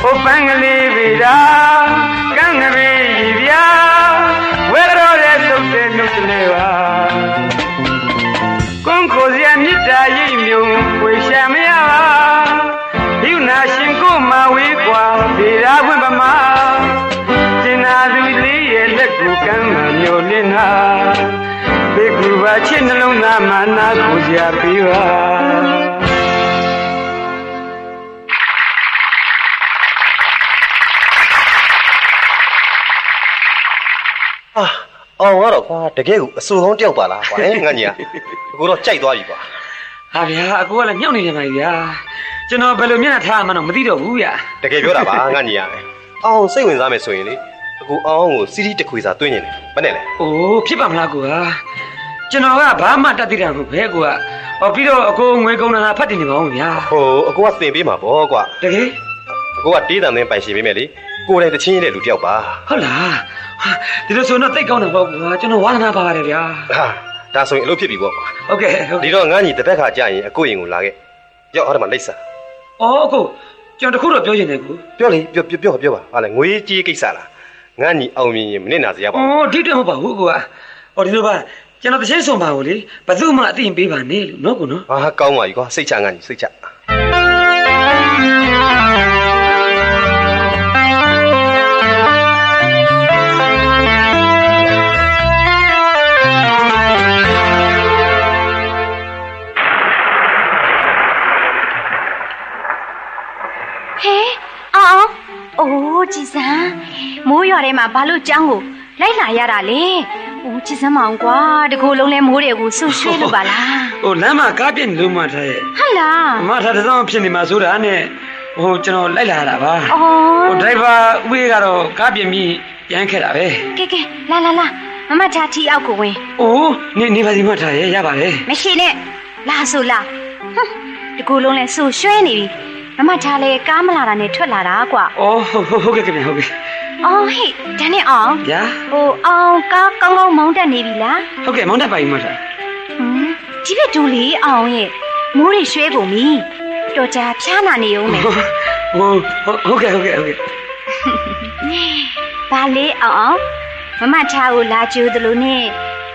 ဟိုပန်းကလေးပေတာကန်းကလေးရည်ပြာဝဲတော်တဲ့သုတ်တဲ့နှုတ်ကလေးပါကွန်ကိုစရာမြစ်တာရိပ်မြုံ ဘေကူပါချစ်နှလုံးသားမှာနာကိုစရာပေးပါအာအောင်ကတော့ကွာတကယ်ကိုအဆူကောင်းတယောက်ပါလားကွာဟဲ့ငါညီကအကိုတော့ကြိုက်သွားပြီကွာဟာဗျာအကိုကလည်းမြောက်နေတယ်ပါဗျာကျွန်တော်ဘယ်လိုမျက်နှာထားမှန်းတော့မသိတော့ဘူးဗျာတကယ်ပြောတာပါငါညီရအောင်စိတ်ဝင်စားမယ်ဆိုရင်လေအကိုအောင်ကိုစီတီတစ်ခွေစာတွင်းနေတယ် ဘယ်နဲ့လဲအိုးဖြစ်ပါမလားကိုဟာကျွန်တော်ကဘာမှတတ်သိတာမဟုတ်ဘဲကိုကဟောပြီးတော့အကိုငွေကုန်တာဖတ်တင်နေပါဦးဗျာဟိုအကိုကသင်ပေးမှာပေါ့ကွာတကယ်အကိုကတေးတန်သင်းပိုင်ရှင်ပေးမယ်လေကိုယ်တိုင်တချင်းရတဲ့လူတယောက်ပါဟုတ်လားဟာဒီလိုဆိုတော့တိတ်ကောင်းတာပေါ့ကွာကျွန်တော်ဝါသနာပါပါတယ်ဗျာဟာဒါဆိုရင်အလုပ်ဖြစ်ပြီပေါ့ဟုတ်ကဲ့ဟုတ်ဒီကဲ့တော့ငါညီတစ်ဖက်ခါကြာရင်အကိုရင်ကိုလာခဲ့ရောက်ဟောဒီမှာလိမ့်စာအော်အကိုကျွန်တော်တခုတော့ပြောချင်တယ်ကိုပြောလေပြောပြောပြောပြောပါဟာလေငွေကြီးကိစ္စလား ငါညီအောင်မြင်ရင်မနစ်နာစရာပါဘူးအော်ဒီတော့မဟုတ်ပါဘူးကိုကဟောဒီလိုပါကျွန်တော်တစ်ချင်းဆုံးပါကိုလေဘယ်သူမှအသိပေးပါနဲ့လို့နော်ကိုနော်ဟာကောင်းပါပြီကွာစိတ်ချငါညီစိတ်ချဟဲအောင်အိုးကြည်စံမိုး ရွာထဲမှာဘာလို့ကြောင်းကိုလိုက်လာရတာလဲအိုးကြည်စံမအောင်ကွာတကူလုံးလဲမိုးတွေကိုဆွရွှေ့လို့ပါလားဟိုလမ်းမှာကားပြင်းလို့မှထားရဲ့ဟတ်လားအမထားတစ်စောင်းဖြစ်နေမှာဆိုတာနဲ့ဟိုကျွန်တော်လိုက်လာတာပါအော်ဟိုဒရိုက်ဘာဦးေးကတော့ကားပြင်းပြီးပြန်ခဲ့တာပဲကဲကဲလာလာလာမမချာတီအောက်ကိုဝင်အိုးနေနေပါစီမထားရဲ့ရပါတယ်မရှိနဲ့လာဆိုလာဟွန်းတကူလုံးလဲဆွရွှဲနေပြီမမချာလဲကားမလာတာနဲ့ထွက်လာတာကွာအော်ဟုတ်ဟုတ်ဟုတ်ကဲ့ခင်ဗျဟုတ်ကဲ့ အော်ဟေ့ဒါနဲ့အောင်ညာဟိုအောင်ကားကောင်းကောင်းမောင်းတက်နေပြီလားဟုတ်ကဲ့မောင်းတက်ပါပြီမထားဟမ်ဒီဘက်တူလေးအောင်ရဲ့မိုးတွေရွှဲကုန်ပြီတော်ကြာဖျားနာနေအောင်မယ်ဟိုဟုတ်ကဲ့ဟုတ်ကဲ့ဟုတ်ကဲ့ဘာလေးအောင်အောင်မမချာကိုလာကြိုးသလိုနဲ့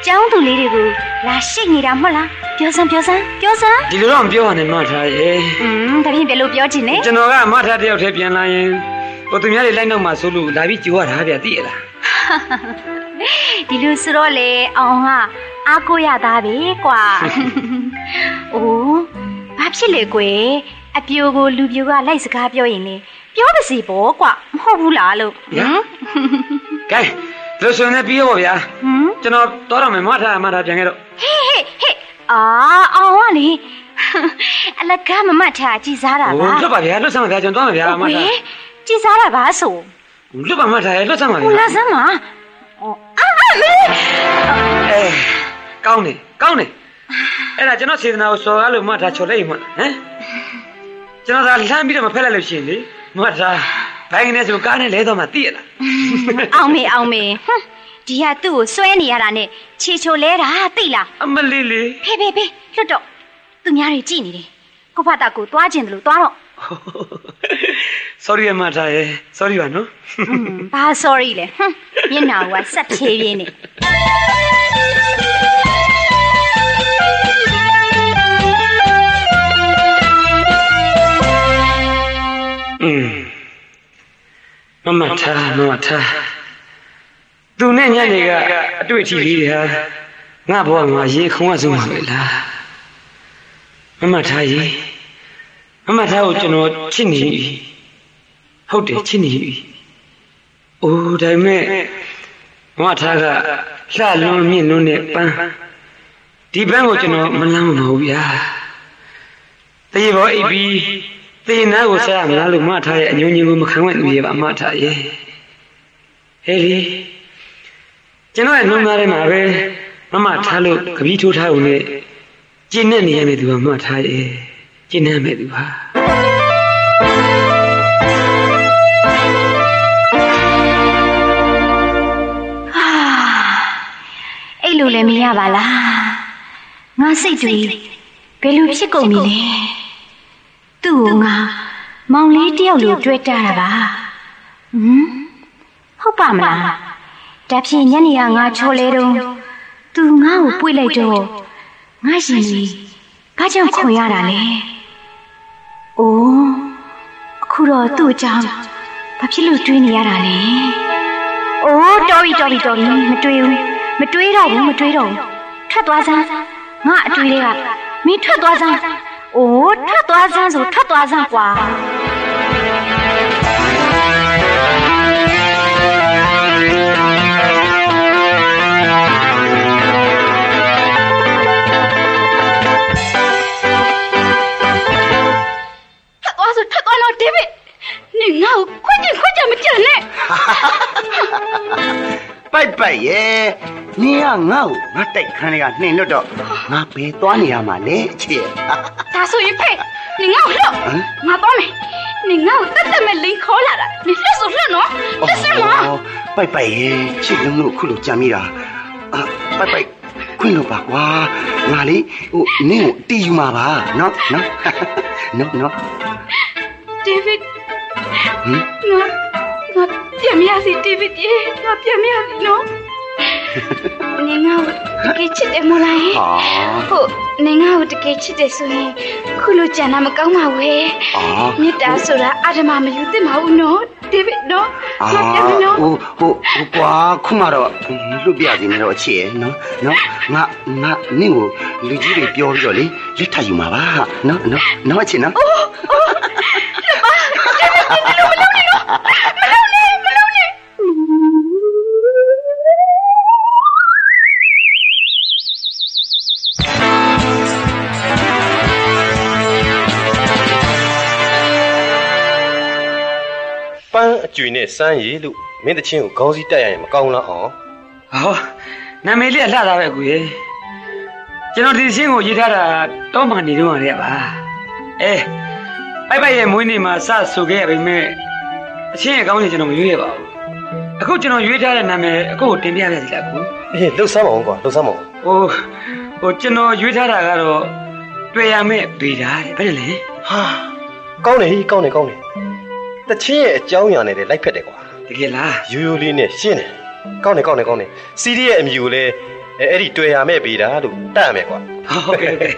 ကျောင်းသူလေးတွေကိုလာရှိတ်နေတာမဟုတ်လားပြောစမ်းပြောစမ်းပြောစမ်းဒီလိုတော့မပြောရနဲ့မထားရဲ့อืมဒါဖြင့်ဘယ်လိုပြောချင်လဲကျွန်တော်ကမထားတယောက်တည်းပြန်လာရင် ဟိုသူများတွေလိုက်နောက်မှာဆိုလို့လာပြီးကြိုရတာဗျသိရလားဒီလိုဆိုတော့လေအောင်ဟာအားကိုရသားပဲကွာအိုးဘာဖြစ်လေကွယ်အပြိုကိုလူပြိုကလိုက်စကားပြောရင်လေပြောပါစီပေါ့ကွာမဟုတ်ဘူးလားလို့ဟမ်ကဲဒီလိုဆိုရင်လည်းပြီးရောဗျာဟမ်ကျွန်တော်တော်တော့မယ်မထားမထားပြန်ခဲ့တော့ဟေးဟေးဟေးအာအောင်ကလေအလကားမမတ်ထားကြည်စားတာဟိုပါလွတ်ပါဗျာလွတ်ဆမ်းပါဗျာကျွန်တော်သွားမယ်ဗျာမဟုတ်ထား ကွယ်ကြည်စားတာပါဆိုလွတ်ပါမထားရဲ့လွတ်ဆမ်းပါဟိုဗျာလာစမ်းပါအော်အာအာမေအဲကောင်းတယ်ကောင်းတယ်အဲ့ဒါကျွန်တော်စေတနာကိုစော်ကားလို့မထားချော်လိုက်မှဟမ်ကျွန်တော်သာလှမ်းပြီးတော့မဖက်လိုက်လို့ရှိရင်လေမထားဘိုင်းနဲ့ဆိုကားနဲ့လဲတော့မှသိရလားအောင်မေအောင်မေဟွန်းဒီဟာသူ့ကိုစွဲနေရတာနဲ့ခြေချိုလဲတာသိလားအမလေးလေးဖေးဖေးဖေးလွတ်တော့သူများတွေကြည်နေတယ်ကိုဖတ်တာကိုသွားခြင်းတယ်လို့သွားတော့ sorry မထားရယ် sorry ပါနော်ဘာ sorry လဲမျက်နှာကဆက်ဖြေးပြင်းနေမမထားမမထားသူနဲ့ညနေကအတွေ့အထိလေးတွေဟာငါဘဝမှာရေခုံးရဆုံးမှာပဲလားမမထားရေမမထားကိုကျွန်တော်ချစ်နေပြီ ဟုတ်တယ်ချစ်နေပြီအိုးဒါပေမဲ့မမထားကလှလွန်မြင့်လွန်းတဲ့ပန်းဒီပန်းကိုကျွန်တော်မလမ်းမဟုတ်ဗျာတရေဘောအိပ်ပြီးသေနာကိုဆက်ရမလားလို့မထားရဲ့အညုံညင်ကိုမခံဝဲသူရဲ့ပါမထားရဲ့ဟဲ့လေကျွန်တော်ရဲ့နှုံသားထဲမှာပဲမမထားလို့ကပီးထိုးထားုံနဲ့ကျင်းနေနေရမယ့်သူကမထားရဲ့ကျင်းနေမယ့်သူပါဟာ လိုလည်းမရပါလားငါစိတ်တွေဘယ်လိုဖြစ်ကုန်ပြီလဲသူ့ကိုငါမောင်လေးတယောက်လိုတွေ့တာပါဟမ်ဟုတ်ပါမလားဒါဖြင့်ညနေကငါချော်လဲတော့သူငါ့ကိုပွေ့လိုက်တော့ငါရှင်ကြီးဘာကြောင့်ခွန်ရတာလဲအိုးအခုတော့သူ့အကြောင်းဘာဖြစ်လို့တွေးနေရတာလဲ။အိုးတော်ပြီတော်ပြီတော်ပြီမတွေးဘူး။ မတွေးတော့ဘူးမတွေးတော့ဘူးထွက်သွားစမ်းငါအတွေးတွေကမင်းထွက်သွားစမ်းအိုးထွက်သွားစမ်းဆိုထွက်သွားစမ်းကွာဒေးဗစ်နင်ငါ့ကိုခွင့်ကျင်ခွင့်ကျင်မကျင်နဲ့ ပိုက်ရဲ့နင်ကငါ့ကိုငါတိုက်ခန်းတွေကနှင်လွတ်တော့ငါဘယ်သွားနေရမှာလဲအချစ်ဒါဆိုရင်ဖေနင်ငါ့ကိုလှုပ်ဟမ်ငါတော့မယ်နင်ငါ့ကိုတက်တက်မဲ့လိန်ခေါ်လာတာနင်လှက်ဆိုလှက်နော်လက်စမ်းမအော်ပိုက်ပိုက်ရဲ့ချစ်လုံးလို့ခုလိုကြံမိတာအာပိုက်ပိုက်ခွင့်လို့ပါကွာငါလေးဟိုနင့်ကိုတီးယူမှာပါနော်နော်နော်နော်ဒေးဗစ်ဟမ် ငါငါပြန်မရစီဒေးဗစ်ရေငါပြန်မရစီနော်နင်ငါ့ကိုတကယ်ချစ်တယ်မို့လားဟင်ဟာဟုတ်နင်ငါ့ကိုတကယ်ချစ်တယ်ဆိုရင်ခုလိုကြံတာမကောင်းပါဘူးဟဲ့အာမေတ္တာဆိုတာအာဓမမယူသင့်ပါဘူးနော်ဒေးဗစ်နော်အာငါပြန်မယ်နော်ဟိုဟိုဟိုကွာခုမှတော့လွတ်ပြစီနေတော့အချစ်ရဲ့နော်နော်ငါငါနင့်ကိုလူကြီးတွေပြောပြီးတော့လေလက်ထပ်ယူမှာပါနော်နော်နော်အချစ်နော်ပန်းအ ကျွေနဲ့စမ်းရည်လို့မင်းတချင်းကိုခေါင်းစည်းတက်ရရင်မကောင်းလားအောင်ဟောနာမည်လေးကလှတာပဲကူရေကျွန်တော်ဒီချင်းကိုရေးထားတာတော့မှနေတော့ရတယ်ပါအဲပိုက်ပိုက်ရဲ့မွေးနေ့မှာစဆိုခဲ့ရပေမဲ့အချင်းရဲ့ကောင်းချင်ကျွန်တော်မရွေးရပါဘူးအခုကျွန်တော်ရွေးထားတဲ့နာမည်အခုကိုတင်ပြရစီလားကူအေးလှုပ်ဆမ်းပါအောင်ကွာလှုပ်ဆမ်းပါအောင်ဟိုဟိုကျွန်တော်ရွေးထားတာကတော့တွေ့ရမယ့်ဗေဒာတဲ့ဘယ်နဲ့လဲဟာကောင်းတယ်ဟိကောင်းတယ်ကောင်းတယ် တချင်းရဲ့အကြောင်းအရာနဲ့လည်းလိုက်ဖက်တယ်ကွာတကယ်လားရိုးရိုးလေးနဲ့ရှင်းတယ်ကောင်းတယ်ကောင်းတယ်ကောင်းတယ်စီးရီရဲ့အမြူကိုလည်းအဲအဲ့ဒီတွေ့ရမဲ့ပေးတာလို့တတ်ရမယ်ကွာဟုတ်ကဲ့ဟုတ်ကဲ့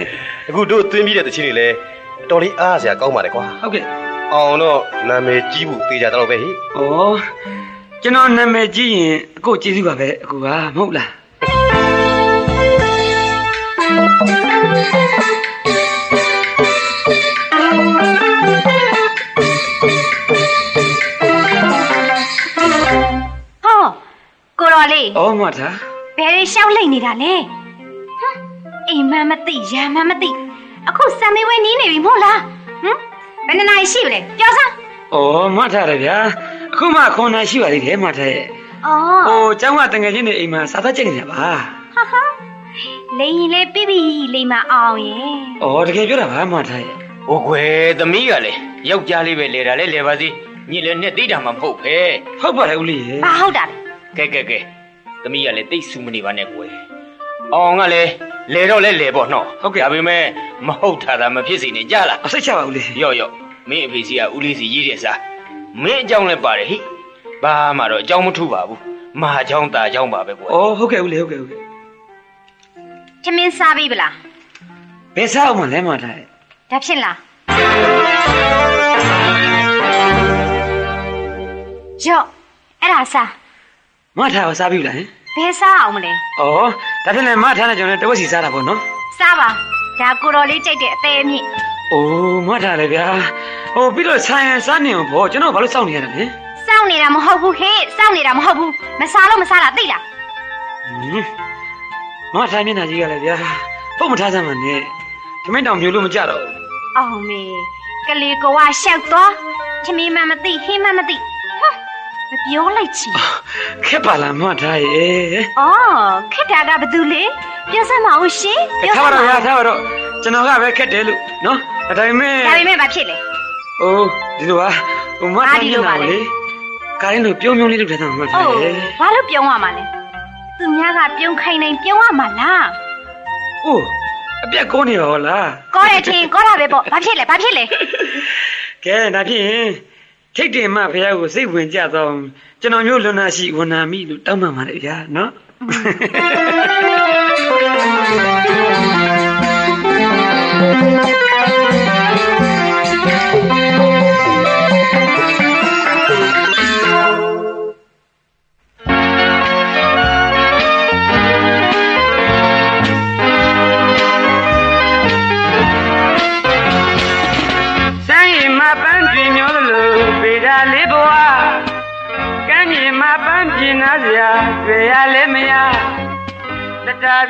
အခုတို့သွင်းပြီးတဲ့တချင်းတွေလည်းအတော်လေးအားစရာကောင်းပါတယ်ကွာဟုတ်ကဲ့အောင်တော့နာမည်ကြီးဖို့တေးကြတော့ပဲဟိဩကျွန်တော်နာမည်ကြီးရင်အခုကျေးဇူးပါပဲအခုကမဟုတ်လား တော်လေးဩမထားဘယ်ရီရှောက်လိမ့်နေတာလဲဟမ်အိမ်မမသိရမ်းမမသိအခုစံမေးဝဲနီးနေပြီမဟုတ်လားဟမ်ဘယ်နှစ်နာရီရှိပြီလဲပြောစမ်းဩမထားတယ်ဗျာအခုမှခွန်နိုင်ရှိပါသေးတယ်မထားရဲ့အော်ဟိုကျောင်းကတငယ်ချင်းတွေအိမ်မှာစာသားကြိတ်နေတာပါဟာဟာလိန်ရင်လေပြပြီလိန်မအောင်ရင်ဩတကယ်ပြောတာပါမထားရဲ့ဟိုကွယ်သမီးကလည်းယောက်ျားလေးပဲလဲတာလဲလဲပါစီညီလည်းနဲ့တိတ်တာမှမဟုတ်ပဲဟုတ်ပါတယ်ဦးလေးရေဘာဟုတ်တာလဲ ကဲကဲကဲသမီးကလည်းတိတ်ဆူမနေပါနဲ့ကွယ်အောင်ကလည်းလဲတော့လဲလဲပေါ့နော်ဒါပေမဲ့မဟုတ်တာသာမဖြစ်စေနဲ့ကြလားအစိတ်ချပါဦးလေးရော့ရော့မင်းအဖေစီကဦးလေးစီရေးတဲ့စားမင်းအကြောင်းလည်းပါတယ်ဟိဘာမှတော့အကြောင်းမထူပါဘူးမဟာအကြောင်းตาအကြောင်းပါပဲကွယ်ဩဟုတ်ကဲ့ဦးလေးဟုတ်ကဲ့ဟုတ်ကဲ့ချမင်းစားပြီဗလားဘယ်စားအောင်မလဲမထားရဲ့ဒါဖြစ်လားယော့အဲ့ဒါစား မထားကိုစားပြီလားဟင်ဘယ်စားအောင်မလဲဩဒါဖြင့်လည်းမထားနဲ့ကျွန်တော်လည်းတဝက်စီစားတာပေါ့နော်စားပါဒါကိုတော်လေးကြိုက်တဲ့အသေးအမြင့်အိုးမထားလေဗျာဟိုပြီးတော့ဆိုင်ရန်စားနေအောင်ဗောကျွန်တော်ဘာလို့စောင့်နေရတာလဲစောင့်နေတာမဟုတ်ဘူးဟေ့စောင့်နေတာမဟုတ်ဘူးမစားလို့မစားတာသိလားဟင်မထားမျက်နှာကြီးကလည်းဗျာပုတ်မထားစမ်းပါနဲ့ခမင်းတောင်မျိုးလို့မကြတော့ဘူးအောင်မေကလေးကဝရှောက်သွားချမင်းမမသိဟင်းမမသိဟ မ်မပြောလိုက်ချင်ခက်ပါလားမထားရဲ့အော်ခက်တာကဘာတူလဲပြောစမ်းမအောင်ရှင်ထားပါတော့ဗျာထားပါတော့ကျွန်တော်ကပဲခက်တယ်လို့နော်ဒါပေမဲ့ဒါပေမဲ့ဘာဖြစ်လဲအိုးဒီလိုပါဟိုမထားမျက်နှာကိုလေကာရင်းတို့ပြုံးပြုံးလေးလုပ်ထားတာမှတ်ထားအိုးရဲ့ဘာလို့ပြုံးရမှာလဲသူများကပြုံးခိုင်းနိုင်ပြုံးရမှာလားအိုးအပြက်ကောနေပါဘောလားကောတယ်ထင်ကောတာပဲပေါ့ဘာဖြစ်လဲဘာဖြစ်လဲကဲဒါဖြင့် ထိတ်တင်မဖះကိုစိတ်ဝင်ကြတော့ကျွန်တော်မျိုးလွန်နာရှိဝန်နာမိလို့တောင်းပန်ပါလေဗျာနော်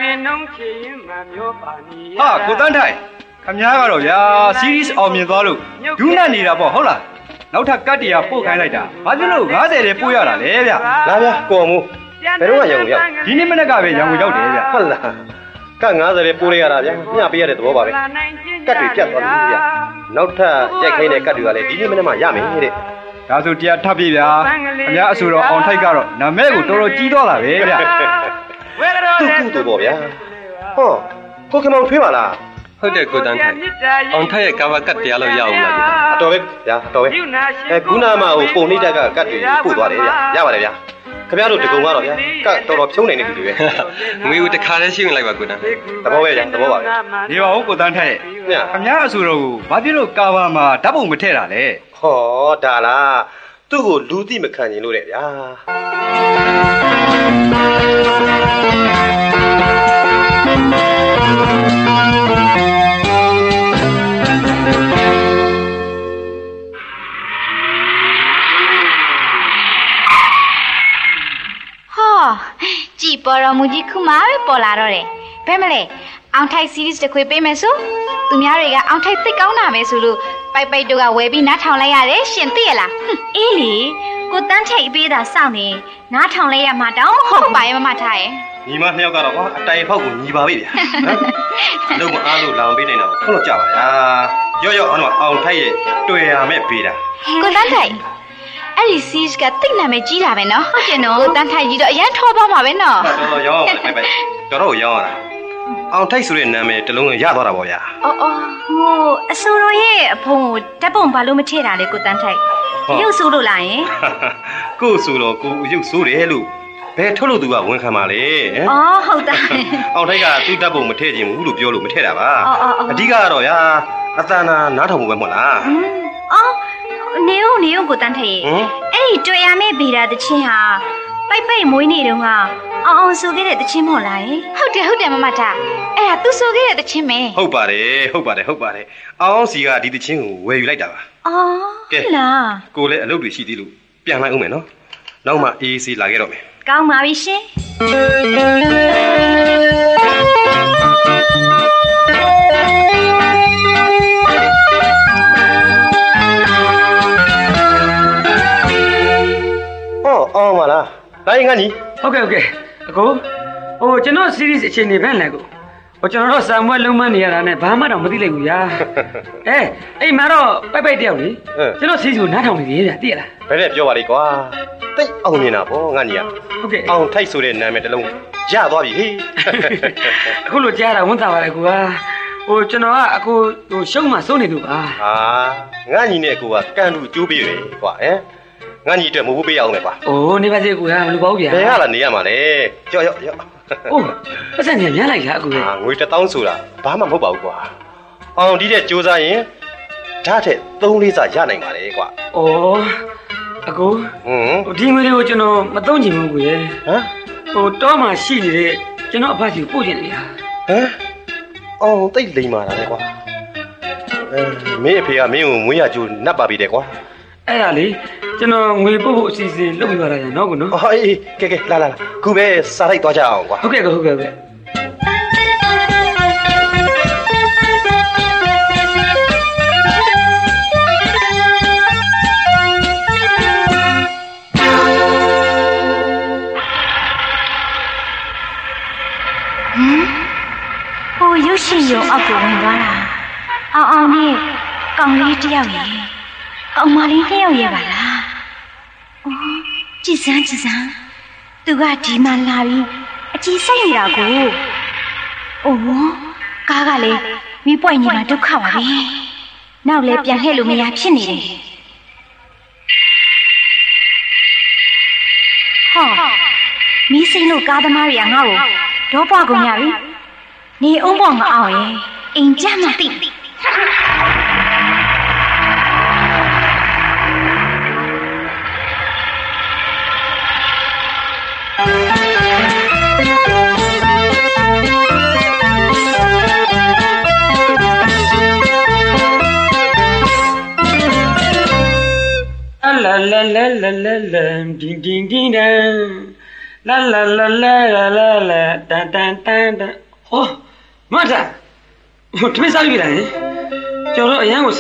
တတာပြင်းနှုံးချင်ရင်မမျိုးပါနီရဟာကိုတန်းထိုင်ခမားကတော့ဗျာ series အောင်မြင်သွားလို့ဒူးနဲ့နေတာပေါ့ဟုတ်လားနောက်ထပ်ကတ်တရာပို့ခိုင်းလိုက်တာဘာဖြစ်လို့90တဲ့ပို့ရတာလဲဗျလာဗျာကိုအောင်မို့ဘယ်တော့မှရန်ကုန်ရောက်ဒီနေ့မနေ့ကပဲရန်ကုန်ရောက်တယ်ဗျဟုတ်လားကတ်90ပဲပိုးလိုက်ရတာဗျမျှပေးရတဲ့သဘောပါပဲကတ်တွေပြတ်သွားပြီဗျနောက်ထပ်ရိုက်ခိုင်းတဲ့ကတ်တွေကလည်းဒီနေ့မနေ့မှရမယ်တဲ့ဒါဆိုတရားထပ်ပြီဗျာအများအဆိုတော်အောင်ထိုက်ကတော့နာမည်ကိုတော်တော်ကြီးသွားတာပဲဗျ သူ့ကုသိုလ်ပေါ့ဗျာဟောကိုခင်မောင်ထွေးပါလားဟုတ်တယ်ကိုတန်းထိုင်အောင်ထက်ရဲ့ကာဝကတ်တရားလို့ရအောင်လားကိုအတော်ပဲဗျာအတော်ပဲအဲခုနမှဟိုပုံနှိတက်ကကတ်တွေပို့သွားတယ်ဗျရပါတယ်ဗျခင်ဗျားတို့တကုံကတော့ဗျာကတ်တော်တော်ဖြုံးနိုင်နေပြီပဲငွေဦးတစ်ခါတည်းရှင်းလိုက်ပါကိုတန်းသဘောပဲဗျာသဘောပါပဲနေပါဦးကိုတန်းထက်ညအများအဆိုတော်ကိုဘာဖြစ်လို့ကာဘာမှာဓာတ်ပုံမထည့်တာလဲဟောဒါလားသူ့ကိုလူသိမခံရင်လို့တဲ့ဗျာဟော ကြည်ပေါ်တော်မူကြီးခုမှပဲပေါ်လာတော့တယ်ဘယ်မလဲအောင်ထိုက် series တစ်ခွေပေးမယ်ဆိုသူများတွေကအောင်ထိုက်သိကောင်းတာပဲဆိုလို့ပိုက်ပိုက်တို့ကဝယ်ပြီးနားထောင်လိုက်ရတယ်ရှင်သိရလားဟွန်းအေးလေ ကိုတန်းထိတ်ပေးတာစောင့်နေနားထောင်လိုက်ရမှာတောင်းမဟုဟုတ်တ်ပါရဲ့မမထားရဲ့ညီမနှစ်ယောက်ကတော့ကွာအတိုင်ဖောက်ကိုညီပါပြီဗျာနော်လုံးမအားလို့လောင်ပေးနေတာကိုခုတော့ကြပါဗျာရော့ရော့အောင်တော့အောင်ထိုက်ရဲ့တွေ့ရမဲ့ပေးတာကိုတန်းထိုက်အဲ့ဒီ series ကတိတ်နာမည်ကြီးတာပဲနော်ဟုတ်တယ်နော်ကိုတန်းထိုက်ကြီးတော့အရန်ထောသွားမှာပဲနော်တော်တော်ရောင်းအောင်ပဲပဲတော်တော်ရောင်းရတာ အောင်ထိုက်ဆိုတဲ့နာမည်တစ်လုံးရသွားတာပေါ့ဗျာအော်အော်ဟိုအဆိုတော်ရဲ့အဖုံကိုဓာတ်ပုံဘာလို့မထည့်တာလဲကိုတန်းထိုက်ရုပ်ဆိုးလို့လားယင်ကို့ဆိုတော့ကိုအယုတ်ဆိုးတယ်လို့ဘယ်ထုတ်လို့သူကဝန်ခံပါလေဟမ်အော်ဟုတ်တာအောင်ထိုက်ကသူ့တပ်ပုံမထည့်ခြင်းဘူးလို့ပြောလို့မထည့်တာပါအော်အော်အော်အဓိကကတော့ဗျာအတန်နာနားထောင်မှုပဲမဟုတ်လားဟမ်အော်နေဦးနေဦးကိုတန်းထိုက်ရဲ့ဟမ်အဲ့ဒီတွေ့ရမယ့်ဗီဒါတချင်းဟာ ပိုက်ပိုက်မွေးနေတုန်းကအောင်အောင်ဆိုခဲ့တဲ့တချင်းမဟုတ်လားယင်ဟုတ်တယ်ဟုတ်တယ်မမထားအဲ့ဒါသူဆိုခဲ့တဲ့တခြင်းပဲဟုတ်ပါတယ်ဟုတ်ပါတယ်ဟုတ်ပါတယ်အောင်အောင်စီကဒီတချင်းကိုဝယ်ယူလိုက်တာပါအော်ကဲဟုတ်လားကိုလည်းအလုပ်တွေရှိသေးလို့ပြန်လိုက်ဦးမယ်နော်နောက်မှအေးအေးဆေးလာခဲ့တော့မယ်ကောင်းပါပြီရှင်ဟောအောင်ပါ လားတိုင်းငါညီဟုတ်ကဲ့ဟုတ်ကဲ့အကိုဟိုကျွန်တော် series အချိန်နေပဲလဲကိုဟိုကျွန်တော်တို့စာမွက်လုံးမနေရတာနဲ့ဘာမှတော့မသိလိုက်ဘူးညာအဲအိမ်မှာတော့ပိုက်ပိုက်တယောက်လေကျွန်တော် series ကိုနားထောင်နေသေးတယ်သိရလားဘယ်နဲ့ပြောပါလိမ့်ကွာတိတ်အောင်မြင်တာပေါ့ငါညီကဟုတ်ကဲ့အောင်ထိုက်ဆိုတဲ့နာမည်တစ်လုံးရသွားပြီဟေးအခုလိုကြားတာဝန်တာပါလေကိုကဟိုကျွန်တော်ကအခုဟိုရှုံးမှစိုးနေသူပါဟာငါညီနဲ့ကိုကကန်တူကျိုးပေးရယ်ကွာဟမ် ငါညီအတွက်မဟုတ်ဘူးပေးရအောင်လေကွာအိုးနေပါစေကိုကမလိုပါဘူးဗျာဘယ်ရလာနေရမှာလဲကြောက်ရော့ရော့အိုးပတ်စံမြန်မြန်လိုက်လားအခုကဟာငွေတစ်သောင်းဆိုတာဘာမှမဟုတ်ပါဘူးကွာအောင်ဒီတဲ့စူးစမ်းရင်ဓာတ်ထက်3လေးစာရနိုင်ပါလေကွာဩအကိုဟွန်းဟိုဒီငွေတွေကိုကျွန်တော်မသုံးချင်ဘူးကိုရယ်ဟမ်ဟိုတောမှာရှိနေတဲ့ကျွန်တော်အဖစီကိုပို့ချင်တယ်ဗျာဟမ်အောင်တိတ်လိမ်မာတာလေကွာအဲမင်းအဖေကမင်းကိုမွေးရကျိုးနတ်ပါပြီတဲ့ကွာ အဲ့ဒါလေကျွန်တော်ငွေပို့ဖို့အစီအစဉ်လုပ်ပြီးပါလားညာနော်ကိုနော်အော်အေးကဲကဲလာလာလာခုပဲစားလိုက်သွားကြအောင်ကွာဟုတ်ကဲ့ဟုတ်ကဲ့ဟုတ်ကဲ့ဟိုရုပ်ရှင်ရုံအောက်ကိုဝင်သွားတာအောင်အောင်နဲ့ကောင်လေးတစ်ယောက်ရဲ့ ကောင်မလေးတစ်ယောက်ရဲ့ပါလားအော်ကြည်စမ်းကြည်စမ်းသူကဒီမှာလာပြီးအကြည့်စိတ်နေတာကိုအိုးကားကလည်းမိပွိုင်ညီမှာဒုက္ခပါပဲနောက်လည်းပြန်လှည့်လို့မရဖြစ်နေတယ်ဟောမီးစိမ့်လို့ကားသမားတွေကငါ့ကိုဒေါပွားကုန်ကြပြီနေအောင်ပေါ်မအောင်ရင်အိမ်ကြမ်းမသိ အလာလာလာလာလာလာဒင်းဒင်းဒင်းဒန်လာလာလာလာလာလာတန်တန်တန်တန်ဟောမတ်တာဟိုတမင်စားပြီလားကျွန်တော်တို့အရန်ကို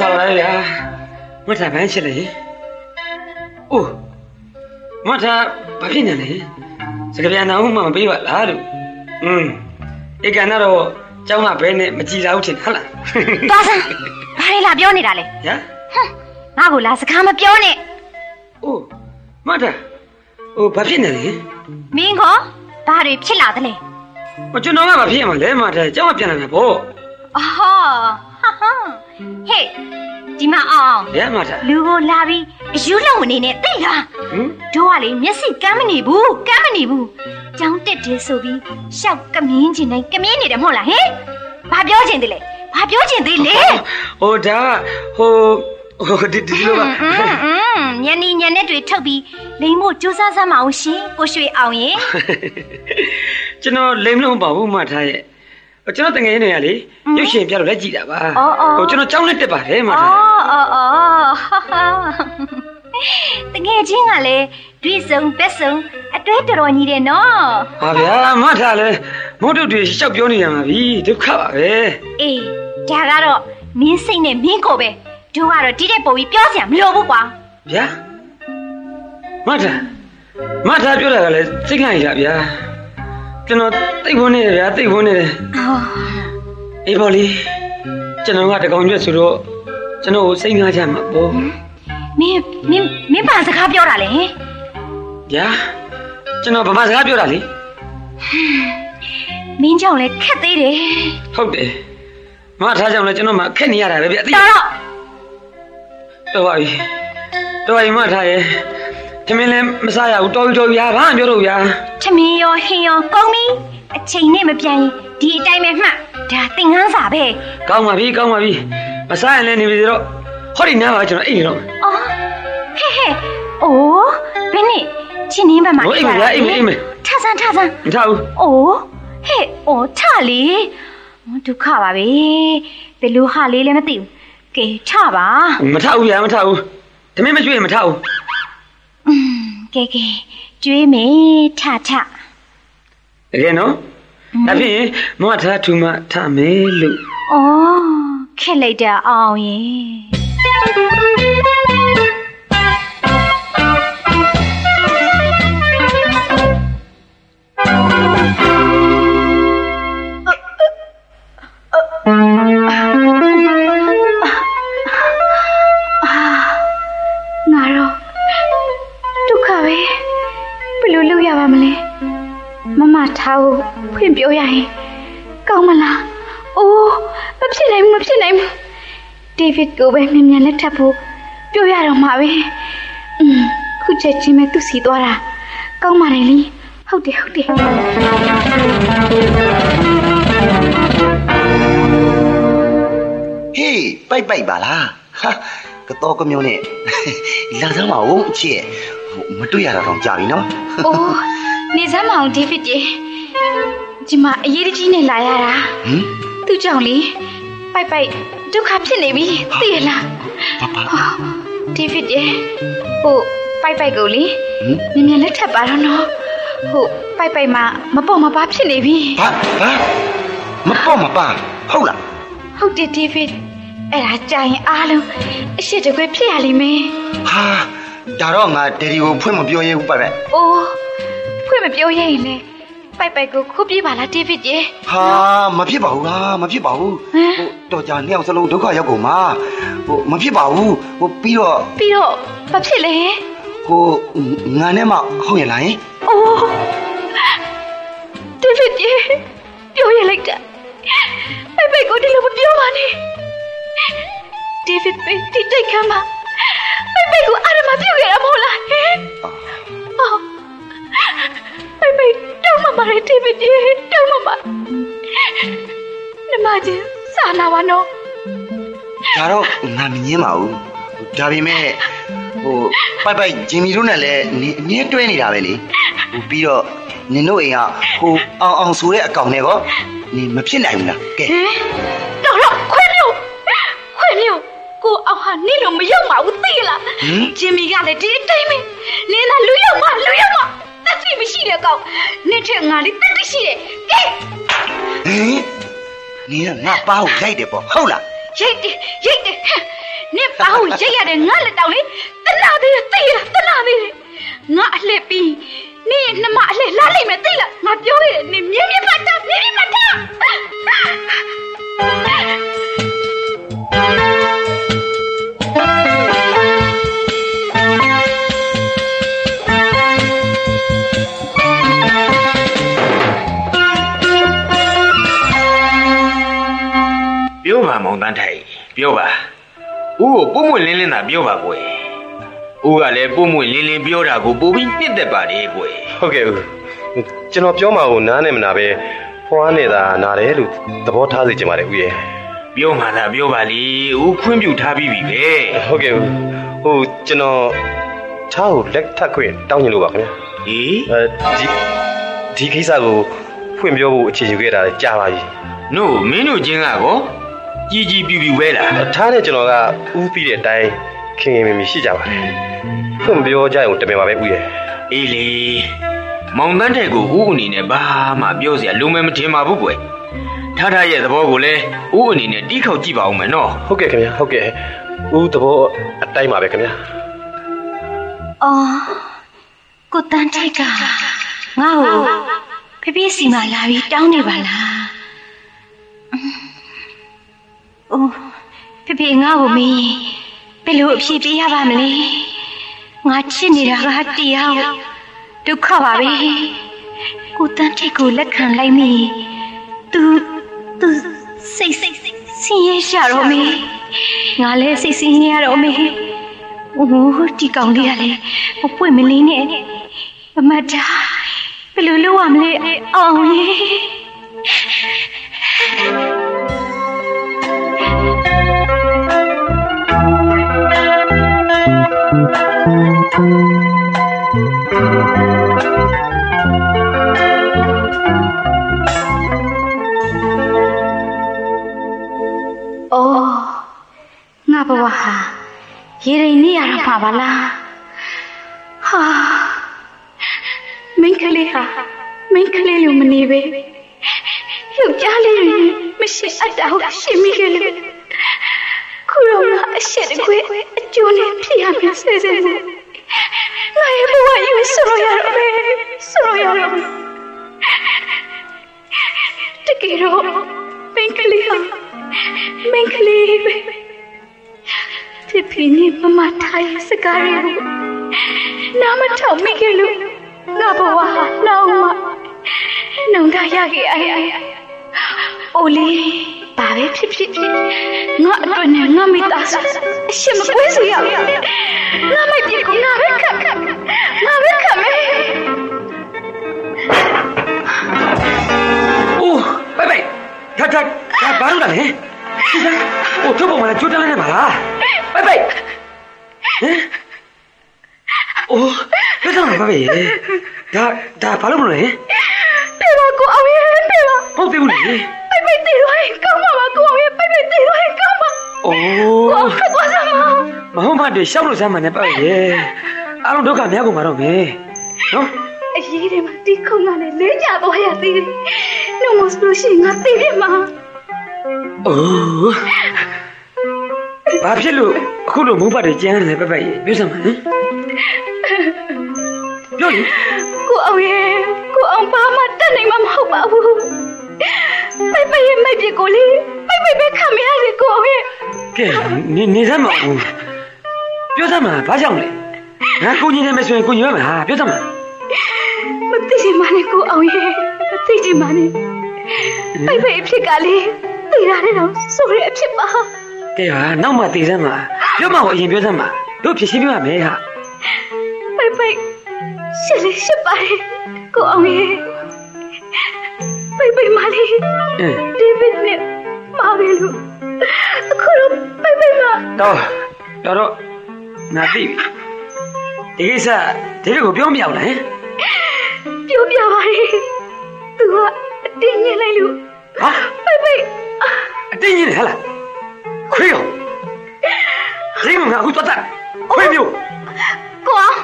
စားလာရမတ်တာဘန်းချစ်လေအိုးမတ်တာဘာဖြစ်နေလဲစကပြန်နာမှုမှမပေးပါလားလို့อืมဧကန်တော့ကျောင်းကဘဲနဲ့မကြည်လာဘူးထင်ဟုတ်လားသွားစမ်းဘာလဲလာပြောနေတာလဲညာငါ့ကိုလာစကားမပြောနဲ့အိုးမတ်တာဟိုဘာဖြစ်နေလဲမင်းကောဘာတွေဖြစ်လာသလဲဟိုကျွန်တော်ကဘာဖြစ်ရမှာလဲမတ်တာကျောင်းကပြန်လာမှာပေါ့အော် ဟေ့ဒီမှာအောင်အောင်ဘယ်မှာထားလူကိုလာပြီးအယူလုံးအနေနဲ့သိလားဟင်တို့ကလေမျက်စိကမ်းမနေဘူးကမ်းမနေဘူးကြောင်းတက်တယ်ဆိုပြီးရှောက်ကမင်းကျင်တိုင်းကမင်းနေတယ်မဟုတ်လားဟင်ဘာပြောချင်တယ်လဲဘာပြောချင်သေးလဲဟိုဒါဟိုဟိုဒီဒီလိုပါညနေညနေတွေထုတ်ပြီးလိမ်မို့ကြိုးစားစမ်းမအောင်ရှင်ကိုရွှေအောင်ရေကျွန်တော်လိမ်လုံးပါဘူးမှထားရဲ့ ကျွန်တော်တငယ်နေရလေရုပ်ရှင်ပြလို့လက်ကြည့်တာပါအော်အော်ဟိုကျွန်တော်ကျောင်းလက်တက်ပါတယ်မအော်ထားအော်အော်ဟာဟာတကယ်ချင်းကလည်းတွေ့ဆုံပက်ဆုံအတွဲတော်တော်ကြီးတယ်နော်ဟာဗျာမထားလဲမုတ်တုတ်တွေရှောက်ပြောနေရမှာပြီဒုက္ခပါပဲအေးဒါကတော့မင်းစိတ်နဲ့မင်းကိုပဲတို့ကတော့ဒီတဲ့ပုံပြီးပြောစရာမလိုဘူးကွာဗျာမထားမထားပြောတာကလည်းစိတ်ခံရဗျာ ကျွန်တော်တိတ်ဝန်းနေတယ်ဗျာတိတ်ဝန်းနေတယ်အော်အေးပေါ့လေကျွန်တော်ကတကောင်ကျွတ်ဆိုတော့ကျွန်တော်ကိုစိတ်ငါချမှာပေါ့မင်းမင်းမင်းဘာစကားပြောတာလဲဟင်ဗျာကျွန်တော်ဗမာစကားပြောတာလေမင်းကြောင့်လည်းခက်သေးတယ်ဟုတ်တယ်မထားကြောင့်လည်းကျွန်တော်မှခက်နေရတာပဲဗျာသိတော်တော့တော့ပါပြီတော့ပါပြီမထားရဲ့ သမင်းလည်းမစားရဘူးတော်ပြီတော်ပြီဗျာဘာမှပြောတော့ဗျာချမင်းရောဟင်းရောကောင်းပြီအချိန်နဲ့မပြန်ရင်ဒီအတိုင်းပဲမှတ်ဒါသင်ငန်းစာပဲကောင်းပါပြီကောင်းပါပြီမစားရင်လည်းနေပြီတော့ဟောဒီနားပါကျွန်တော်အိမ်နေတော့အော်ဟဲ့ဟဲ့အိုးဘယ်နဲ့ချင်းနင်းဘက်မှာဟိုအိမ်မဗျာအိမ်မအိမ်မထဆန်းထဆန်းမထားဘူးအိုးဟဲ့အိုးထလေဒုက္ခပါပဲဘယ်လိုဟာလေးလည်းမသိဘူးကဲထပါမထားဘူးဗျာမထားဘူးသမင်းမကျွေးရင်မထားဘူးอืม ကဲကဲကျွေးမယ်ထထတကယ်နော်ဒါဖြင့်မထားထူမထားမယ်လို့အော်ခက်လိုက်တာအောင်ရင်ငါ ထားကိုဖွင့်ပြောရရင်ကောင်းမလားအိုးမဖြစ်နိုင်ဘူးမဖြစ်နိုင်ဘူးဒေးဗစ်ကိုပဲမြန်မြန်လက်ထပ်ဖို့ပြောရတော့မှာပဲอืมခုချက်ချင်းပဲသူစီသွားတာကောင်းပါတယ်လीဟုတ်တယ်ဟုတ်တယ်ဟေးပိုက်ပိုက်ပါလားဟာကတော့ကမျိုးနဲ့လာစမ်းပါဦးအချစ်ဟိုမတွေ့ရတာတော့ကြာပြီနော်အိုးနေစမ်းမအောင်ဒေးဗစ်ရေ ဒီမှာအရေးတကြီးနဲ့လာရတာဟမ်သူ့ကြောင့်လေပိုက်ပိုက်ဒုက္ခဖြစ်နေပြီသိရလားဘာဘာဟာဒေးဗစ်ရေဟိုပိုက်ပိုက်ကိုလေဟမ်မြန်မြန်လက်ထပ်ပါတော့နော်ဟိုပိုက်ပိုက်မှာမပေါ့မပါဖြစ်နေပြီဘာဘာမပေါ့မပါဟုတ်လားဟုတ်တယ်ဒေးဗစ်အဲ့ဒါကြာရင်အားလုံးအရှိတကွဲဖြစ်ရလိမ့်မယ်ဟာဒါတော့ငါဒယ်ဒီကိုဖွင့်မပြောရဲဘူးပိုက်ပိုက်အိုးဖွင့်မပြောရရင်လေ ပိုက်ပိုက်ကိုခုပြေးပါလားဒေးဗစ်ရေဟာမဖြစ်ပါဘူးဟာမဖြစ်ပါဘူးဟမ်ဟိုတော်ကြာနှစ်ယောက်စလုံးဒုက္ခရောက်ကုန်မှာဟိုမဖြစ်ပါဘူးဟိုပြီးတော့ပြီးတော့ဘာဖြစ်လဲဟိုငါနဲ့မှဟုတ်ရဲ့လားယင်အိုးဒေးဗစ်ရေပြောရလိုက်တာပိုက်ပိုက်ကိုဒီလိုမပြောပါနဲ့ဒေးဗစ်ပဲဒီတိုက်ခမ်းမှာပိုက်ပိုက်ကိုအာရမပြုတ်ခဲ့တာမဟုတ်လားဟဲ့哦，贝贝တောင်းမမရဲ့ David ရေတောင်းမမနမချင်းစာနာပါနော်ဒါတော့ငါမငင်းပါဘူးဒါပေမဲ့ဟိုပိုက်ပိုက်ဂျင်မီတို့နဲ့လည်းနေအမြဲတွဲနေတာပဲလေဟိုပြီးတော့နင်တို့အိမ်ကဟိုအောင်အောင်ဆိုတဲ့အကောင်နဲ့ကောနေမဖြစ်နိုင်ဘူးလားကဲဟင်တော့တော့ခွေးမျိုးခွေးမျိုးကိုအောင်ဟာနေလို့မရောက်ပါဘူးသိလားဟင်ဂျင်မီကလည်းဒီအတိုင်းပဲနင်းသာလူရောက်မှလူရောက်မှ တက်စီမရှိတဲ့ကောင်နင်းထက်ငါလေးတက်တရှိတယ်ကဲဟင်နင်ကငါပါကိုလိုက်တယ်ပေါ့ဟုတ်လားရိတ်တယ်ရိတ်တယ်ဟမ်နင်းပါကိုရိတ်ရတယ်ငါလက်တောင်လေးတနာသေးတယ်သိလားတနာသေးတယ်ငါအလှည့်ပြီးနင်ရဲ့နှမအလှလာလိမ့်မယ်သိလားငါပြောရတယ်နင်မြင်းမြင်းဖတ်တာမြင်းမြင်းဖတ်တာ ပြောပါမောင်တန်းထိုင်ပြောပါဦးကိုပုံမွင့်လင်းလင်းသာပြောပါကွယ်ဦးကလည်းပုံမွင့်လင်းလင်းပြောတာကိုပိုပြီးနှစ်သက်ပါတယ်ကွယ်ဟုတ်ကဲ့ဦးကျွန်တော်ပြောမှာကိုနားနေမနာပဲဖွားနေတာနားတယ်လို့သဘောထားစေချင်ပါတယ်ဦးရဲ့ပြောမှသာပြောပါလေဦးခွင့်ပြုထားပြီးပြီပဲဟုတ်ကဲ့ဦးဟိုကျွန်တော်ချားကိုလက်ထပ်ခွင့်တောင်းချင်လို့ပါခင်ဗျာဟေးအဲဒီဒီကိစ္စကိုဖွင့်ပြောဖို့အခြေယူခဲ့တာလည်းကြာပါပြီနို့မင်းတို့ချင်းကကော ကြီးကြီးပြူပြူပဲလားထားနဲ့ကျွန်တော်ကဥပြီးတဲ့အတိုင်းခင်ခင်မင်မင်ရှိကြပါတယ်ဖွင့်ပြောကြရင်တမင်ပါပဲဦးရဲ့အေးလေမောင်တန်းတဲ့ကိုဦးအနေနဲ့ဘာမှပြောစရာလုံးမဲမထင်ပါဘူးကွယ်ထားထားရဲ့သဘောကိုလည်းဦးအနေနဲ့တီးခေါက်ကြည့်ပါအောင်မယ်နော်ဟုတ်ကဲ့ခင်ဗျာဟုတ်ကဲ့ဦးသဘောအတိုင်းပါပဲခင်ဗျာအော်ကိုတန်းထိတ်ကငါ့ကိုဖေဖေစီမလာပြီးတောင်းနေပါလား အိုးဖေဖေငါ့ကိုမင်းဘယ်လိုအဖြစ်ပြရပါမလဲငါချစ်နေတာကတရားဒုက္ခပါပဲကိုတန်းထိတ်ကိုလက်ခံလိုက်မိသူသူစိတ်စိတ်ဆင်းရဲရှာတော့မေငါလည်းစိတ်ဆင်းရဲရတော့မေ။အိုးဒီကောင်လေးကလည်းမပွင့်မလင်းနဲ့မမတာဘယ်လိုလုပ်ရမလဲအောင်လေ။ ဘဝဟာရေရင်နေရတာပါပါလား။ဟာမင်းကလေးဟာမင်းကလေးလိုမနေပဲ။ယောက်ျားလေးတွေမရှိအပ်တာကိုရှင်းမိခဲ့လို့ခုတော့ငါ အရှက်တကွေအကျိုးနဲ့ဖြစ်ရမယ်ဆဲဆဲဆဲ။ငါရဲ့ဘဝယူဆိုရရမယ်ဆိုရရမယ်။တကယ်တော့မင်းကလေးဟာမင်းကလေးပဲဖြစ်ဖြစ်နေမမထားရဲ့စကားတွေကိုနားမထောင်မိခဲ့လို့ငါဘဝဟာလောင်မနှုံတာရခဲ့အရဲ့အိုလေး ဘာပဲဖြစ်ဖြစ်ဖြစ်ငါအတွက်နဲ့ငါမိသားစုအရှင်မကွဲစေရဘူးငါမိုက်ပြေကိုငါပဲခက်ခက်ငါပဲခက်မယ်အိုးပိုက်ပိုက်ဒါဒါဒါဘာလို့လဲဟင်ဟိုထုတ်ပုံမှာကြိုးတန်းနေပါလားပိုက်ပိုက်ဟင်အိုးဘယ်တော့မှမပဲဒါဒါဘာလို့မလဲဟင်ပြေပါကိုအောင်ရဲ့ပြေပါဟုတ်ပြီဘူးလေ ပိုက်ပိုက်တေးတော့ရင်ကောင်းပါပါကိုအောင်ရဲ့ပိုက်ပိုက်တေးတော့ရင်ကောင်းပါအိုကိုးခက်သွားစမ်းပါမဟုတ်မှတွေရှောက်လို့စမ်းမှနဲ့ပေါ့ရေအားလုံးဒုက္ခများကုန်မှာတော့မယ်နော်အရေးတွေမှာတီးခုံကနေလဲကျသွားရသေးတယ်။နှုတ်မဆိုလို့ရှိရင်ငါသိတယ်မှာအိုးဘာဖြစ်လို့အခုလိုမုန်းပါတွေကျန်းနေလဲပေါ့ရေပြောစမ်းပါဟင်ပြောလေကိုအောင်ရဲ့ကိုအောင်ဘာမှတတ်နိုင်မှာမဟုတ်ပါဘူး။ ပိုက်ပိုက်ရဲ့မိုက်ပြကိုလေပိုက်ပိုက်ပဲခံမရစေကိုအောင်ရဲ့ကဲနေနေစမ်းမအောင်ပြောစမ်းပါဘာကြောင့်လဲငါကိုကြီးနေမယ်ဆိုရင်ကိုကြီးရမှာပြောစမ်းပါမသိချင်ပါနဲ့ကိုအောင်ရဲ့မသိချင်ပါနဲ့ပိုက်ပိုက်အဖြစ်ကလေသိရတယ်တော့ဆိုရအဖြစ်ပါကဲဟာနောက်မှတည်စမ်းပါပြောမှကိုအရင်ပြောစမ်းပါတို့ဖြစ်ရှင်းပြရမယ်ဟာပိုက်ပိုက်ရှစ်လေးရှစ်ပါတယ်ကိုအောင်ရဲ့ ပိုက်ပိုက်မလေးအင်းဒီဘစ်နဲ့မာပဲလို့အခုတော့ပိုက်ပိုက်မတော့တော့တော့ငါသိပြီဒီကိစ္စဒီလိုကိုပြောမရဘူးလားဟင်ပြောပြပါလေသူကအတင်းညင်လိုက်လို့ဟာပိုက်ပိုက်အတင်းကြီးနေဟဲ့လားခွေးရောဒီမှာငါအခုတော့တာခွေးမျိုးကိုအောင်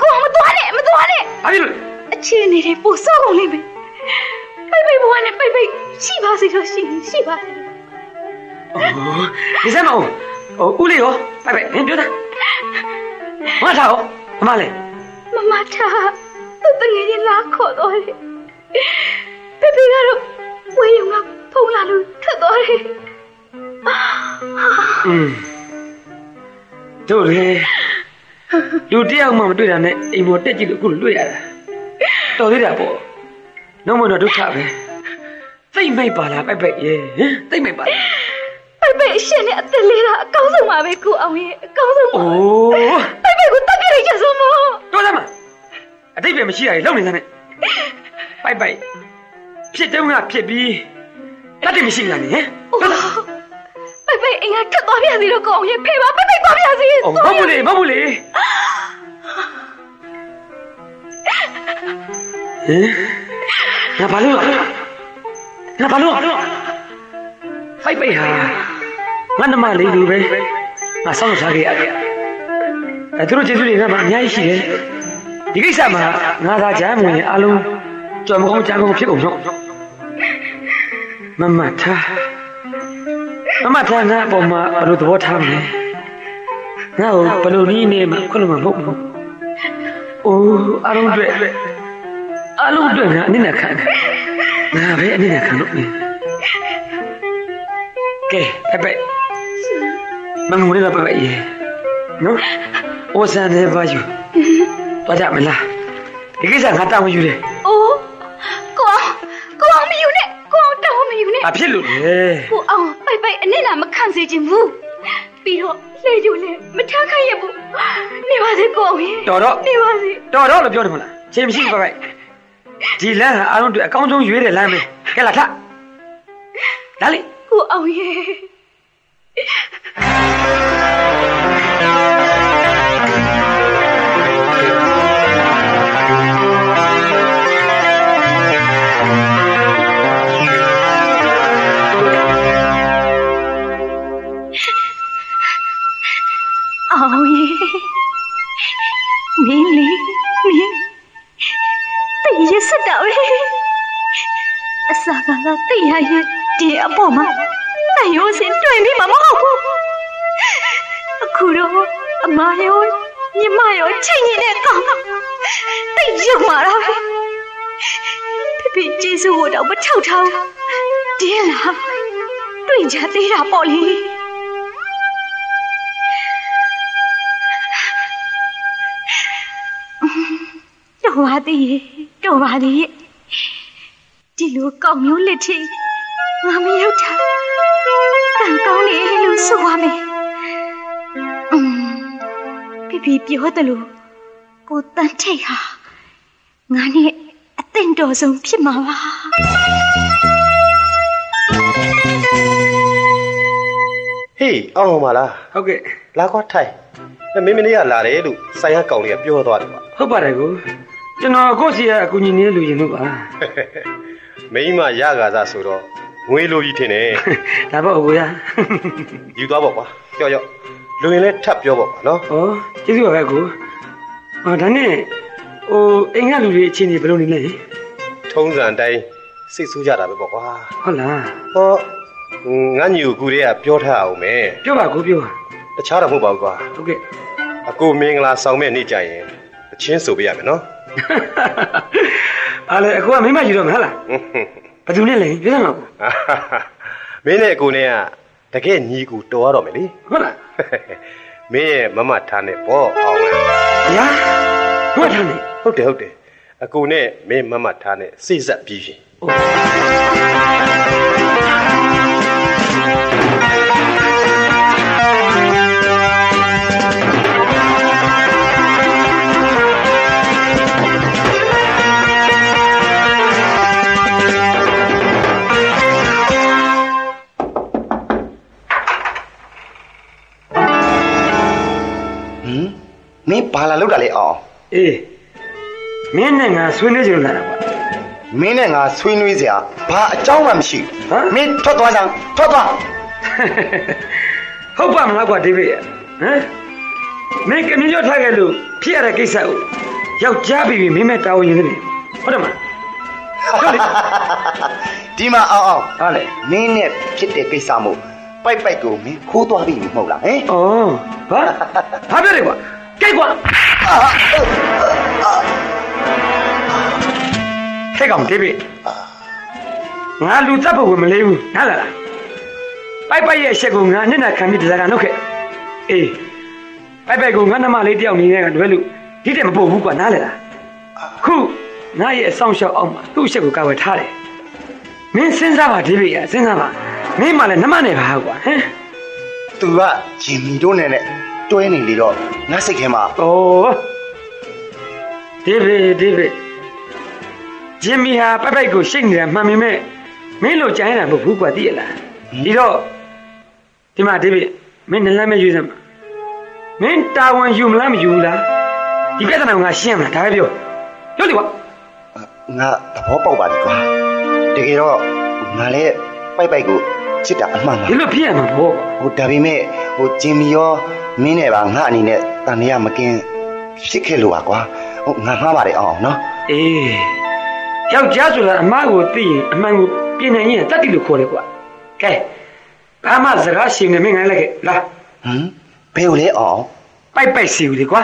ကိုအောင်မသွားနဲ့မသွားနဲ့ဘာဖြစ်လို့အချင်းနေတယ်ပို့စောကုန်လိမ့်မယ် ပိုက်ပိုက်ဘဝနဲ့ပိုက်ပိုက်ရှိပါစေလို့ရှိရင်ရှိပါစေလို့အိုးဒီစမ်းမအောင်ဟိုဦးလေးရောပိုက်ပိုက်နင်ပြောတာမထားရောအမလေးမမထားသူသူ့တငယ်ချင်းလာခေါ်သွားတယ်ဖေဖေကတော့ဝေးရုံကဖုံးလာလို့ထွက်သွားတယ်อืมတို့လေလူတယောက်မှမတွေ့တာနဲ့အိမ်ပေါ်တက်ကြည့်လို့အခုလွတ်ရတာတော်သေးတာပေါ့ နှုံးမတော့ဒုက္ခပဲသိမ့်မိတ်ပါလားပိုက်ပိုက်ရေဟမ်သိမ့်မိတ်ပါလားပိုက်ပိုက်အရှင်နဲ့အသက်လေးတာအကောင်းဆုံးပါပဲကိုအောင်ရဲ့အကောင်းဆုံးပါအိုးပိုက်ပိုက်ကိုတတ်ပြလိုက်ကြစမ်းမတော်သားမအတိတ်ပဲမရှိရည်လုံနေစမ်းနဲ့ပိုက်ပိုက်ဖြစ်တုံးကဖြစ်ပြီးတတ်တယ်မရှိလားနေဟမ်တော်သားပိုက်ပိုက်အိမ်ကထွက်သွားပြန်စီတော့ကိုအောင်ရဲ့ဖေပါပိုက်ပိုက်သွားပြန်စီ哦，မဟုတ်လေမဟုတ်လေဟင် ငါဘာလို့ငါဘာလို့ဖိုက်ပိတ်ဟာငါနမလေးလူပဲငါစောင့်စားခဲ့ရတယ်အဲသူတို့ကျေးဇူးတွေငါမှအများကြီးရှိတယ်ဒီကိစ္စမှာငါသာကြားမဝင်အလုံးကြော်မကောင်းကြားကောင်းဖြစ်ကုန်တော့မမထားမမထားငါအပေါ်မှာဘယ်လိုသဘောထားမလဲငါ့ကိုဘယ်လိုနည်းနဲ့မှခွလို့မဟုတ်ဘူး။အိုးအလုံးအတွက် အလုံးအတွက်ငါအနစ်နဲ့ခံတယ်။ငါပဲအနစ်နဲ့ခံလို့နေ။ကဲဖက်ဖက်မငုံနေတော့ဖက်ဖက်ရေနော်။အိုးစံနေပါယူ။တော့ကြမလား။ဒီကိစ္စငါတောင်းယူတယ်အိုးကိုအောင်ကိုအောင်မယူနဲ့ကိုအောင်တောင်းမယူနဲ့။အဖြစ်လို့လေကိုအောင်ပိုက်ပိုက်အနစ်နာမခံစေခြင်းဘူးပြီးတော့လေကျူလည်းမထားခိုင်းရဘူးနေပါစေကိုအောင်ရဲ့။တော်တော့နေပါစေတော်တော့လို့ပြောတယ်မလား။ချိန်မရှိဘူးဖက်ဖက်။ ဒီလမ်းဟာအလုံးအတွက်အကောင်းဆုံးရွေးတဲ့လမ်းပဲ။ကဲလာထ။ဒါလေကိုအောင်ရဲ့ စာကလာတည်ရရဒီအပေါ်မှာတန်ရိုးစင်တွေ့ပြီးမှမဟုတ်ဘူးအခုတော့အမရောညီမရောချိန်နေတဲ့ကောင်တိတ်ရုံမာတာပဲဖေဖေကျေးဇူးကိုတော့မထောက်ထားဘူးတင်းလားတွေ့ကြသေးတာပေါ့လေတော်ပါသေးရဲ့တော်ပါသေးရဲ့ ဒီလိုကောက်မျိုးလက်ထိငါမရောက်တာကံကောင်းတယ်လို့ဆိုပါမယ်อืมပြပြပြောတယ်လို့ကိုတန်ထိတ်ဟာငါနဲ့အသင့်တော်ဆုံးဖြစ်မှာပါဟေးအောင်အောင်ပါလားဟုတ်ကဲ့လာကွာထိုင်မင်းမလေးကလာတယ်လို့ဆိုင်ရကောင်လေးကပြောသွားတယ်ကွာဟုတ်ပါတယ်ကိုကျွန်တော်ကိုယ့်စီကအကူညီနေလူရင်လို့ပါ မိန်းမရကားစားဆိုတော့ငွေလိုကြီးထင်တယ်ဒါပေါ့အကိုရယူသွားပေါ့ကွာကြောက်ကြောက်လူရင်လည်းထပ်ပြောပေါ့ကွာနော်ဩကျေးဇူးပါပဲကိုဟောဒါနဲ့ဟိုအိမ်ကလူတွေအချင်းကြီးဘယ်လိုနေလဲထုံးစံအတိုင်းစိတ်ဆိုးကြတာပဲပေါ့ကွာဟုတ်လားဟောငါညူကူတွေကပြောထားအောင်မယ်ပြောပါကိုပြောပါတခြားတော့မဟုတ်ပါဘူးကွာဟုတ်ကဲ့အကိုမင်္ဂလာဆောင်မဲ့နေ့ကြရင်အချင်းဆိုပေးရမယ်နော် အားလေအကိုကမိမယူတော့မလားဘယ်သူနဲ့လဲပြောစမ်းပါကိုမင်းနဲ့အကိုနဲ့ကတကယ်ညီကူတော်ရတော့မယ်လေဟုတ်လားမင်းရဲ့မမထားနဲ့ပေါ့အောင်ဝင်ညာဟုတ်တယ်နေဟုတ်တယ်ဟုတ်တယ်အကိုနဲ့မင်းမမထားနဲ့စိတ်ဆက်ပြီးရှင် မင်းဘာလာလောက်တာလဲအောင်အေးမင်းနဲ့ငါဆွေးနွေးကြလို့လာတာကွာမင်းနဲ့ငါဆွေးနွေးစရာဘာအကြောင်းမှမရှိဟမ်ဘူးမင်းထွက်သွားစမ်းထွက်သွားဟုတ်ပါမလားကွာဒေးဗစ်ရဟမ်မင်းကမြင်ရထားခဲ့လို့ဖြစ်ရတဲ့ကိစ္စကိုယောက်ျားပြီးပြီးမင်းမဲ့တာဝန်ယူနေတယ်ဟုတ်တယ်မလားဟုတ်လေဒီမှာအောင်အောင်ဟာလေမင်းနဲ့ဖြစ်တဲ့ကိစ္စမို့ပိုက်ပိုက်ကိုမင်းခိုးသွားပြီမဟုတ်လားဟင်ဩဘာဘာပြောလဲကွာ ကြိုက်ကွာဟဲ့ကောင်ဒေးဗစ်ငါလူတပ်ဖို့ဝင်မလေးဘူးနားလားလားပိုက်ပိုက်ရဲ့အချက်ကိုငါညနေခံပြီးတရားကလုပ်ခဲ့အေးပိုက်ပိုက်ကိုငါနှမလေးတယောက်နေနဲ့ကတွဲလို့ဒီတဲ့မပို့ဘူးကွာနားလေလားခုငါရဲ့အဆောင်ရှောက်အောင်မှာသူ့အချက်ကိုကာဝယ်ထားတယ်မင်းစဉ်းစားပါဒေးဗစ်ရစဉ်းစားပါမင်းမှလည်းနှမနဲ့ပါကွာဟမ်သူကဂျင်မီတို့နဲ့နဲ့ တွဲနေလေတော့ငါစိတ်ထဲမှာโอ้ဒေးဗစ်ဒေးဗစ်ဂျင်မီဟာပိုက်ပိုက်ကိုရှိတ်နေတာမှန်ပေမဲ့မင်းလိုကြိုင်းတာမဟုတ်ဘူးကွာသိရလားဒီတော့ဒီမှာဒေးဗစ်မင်းနလမ်းမရွေးစမ်းပါမင်းတာဝန်ယူမလားမယူဘူးလားဒီပြဿနာကိုငါရှင်းမှာဒါပဲပြောပြောလေကွာငါသဘောပေါက်ပါပြီကွာတကယ်တော့ငါလည်းပိုက်ပိုက်ကို ချစ်တာအမှန်ပါဒီလိုဖြစ်ရမှာပေါ့ဟိုဒါပေမဲ့ဟိုဂျင်မီရောမင်းနဲ့ပါငါအနေနဲ့တန်ရမကင်းဖြစ်ခဲ့လို့ပါကွာဟိုငါမှားပါတယ်အောင်အောင်နော်အေးယောက်ျားဆိုတာအမကိုသိရင်အမှန်ကိုပြင်နေရင်တတ်တယ်လို့ခေါ်တယ်ကွာကဲဘာမှစကားရှင်းနေမင်းငါလည်းခဲ့လာဟမ်ဘယ်လိုလဲအောင်အောင်ပိုက်ပိုက်စီဦးလေကွာ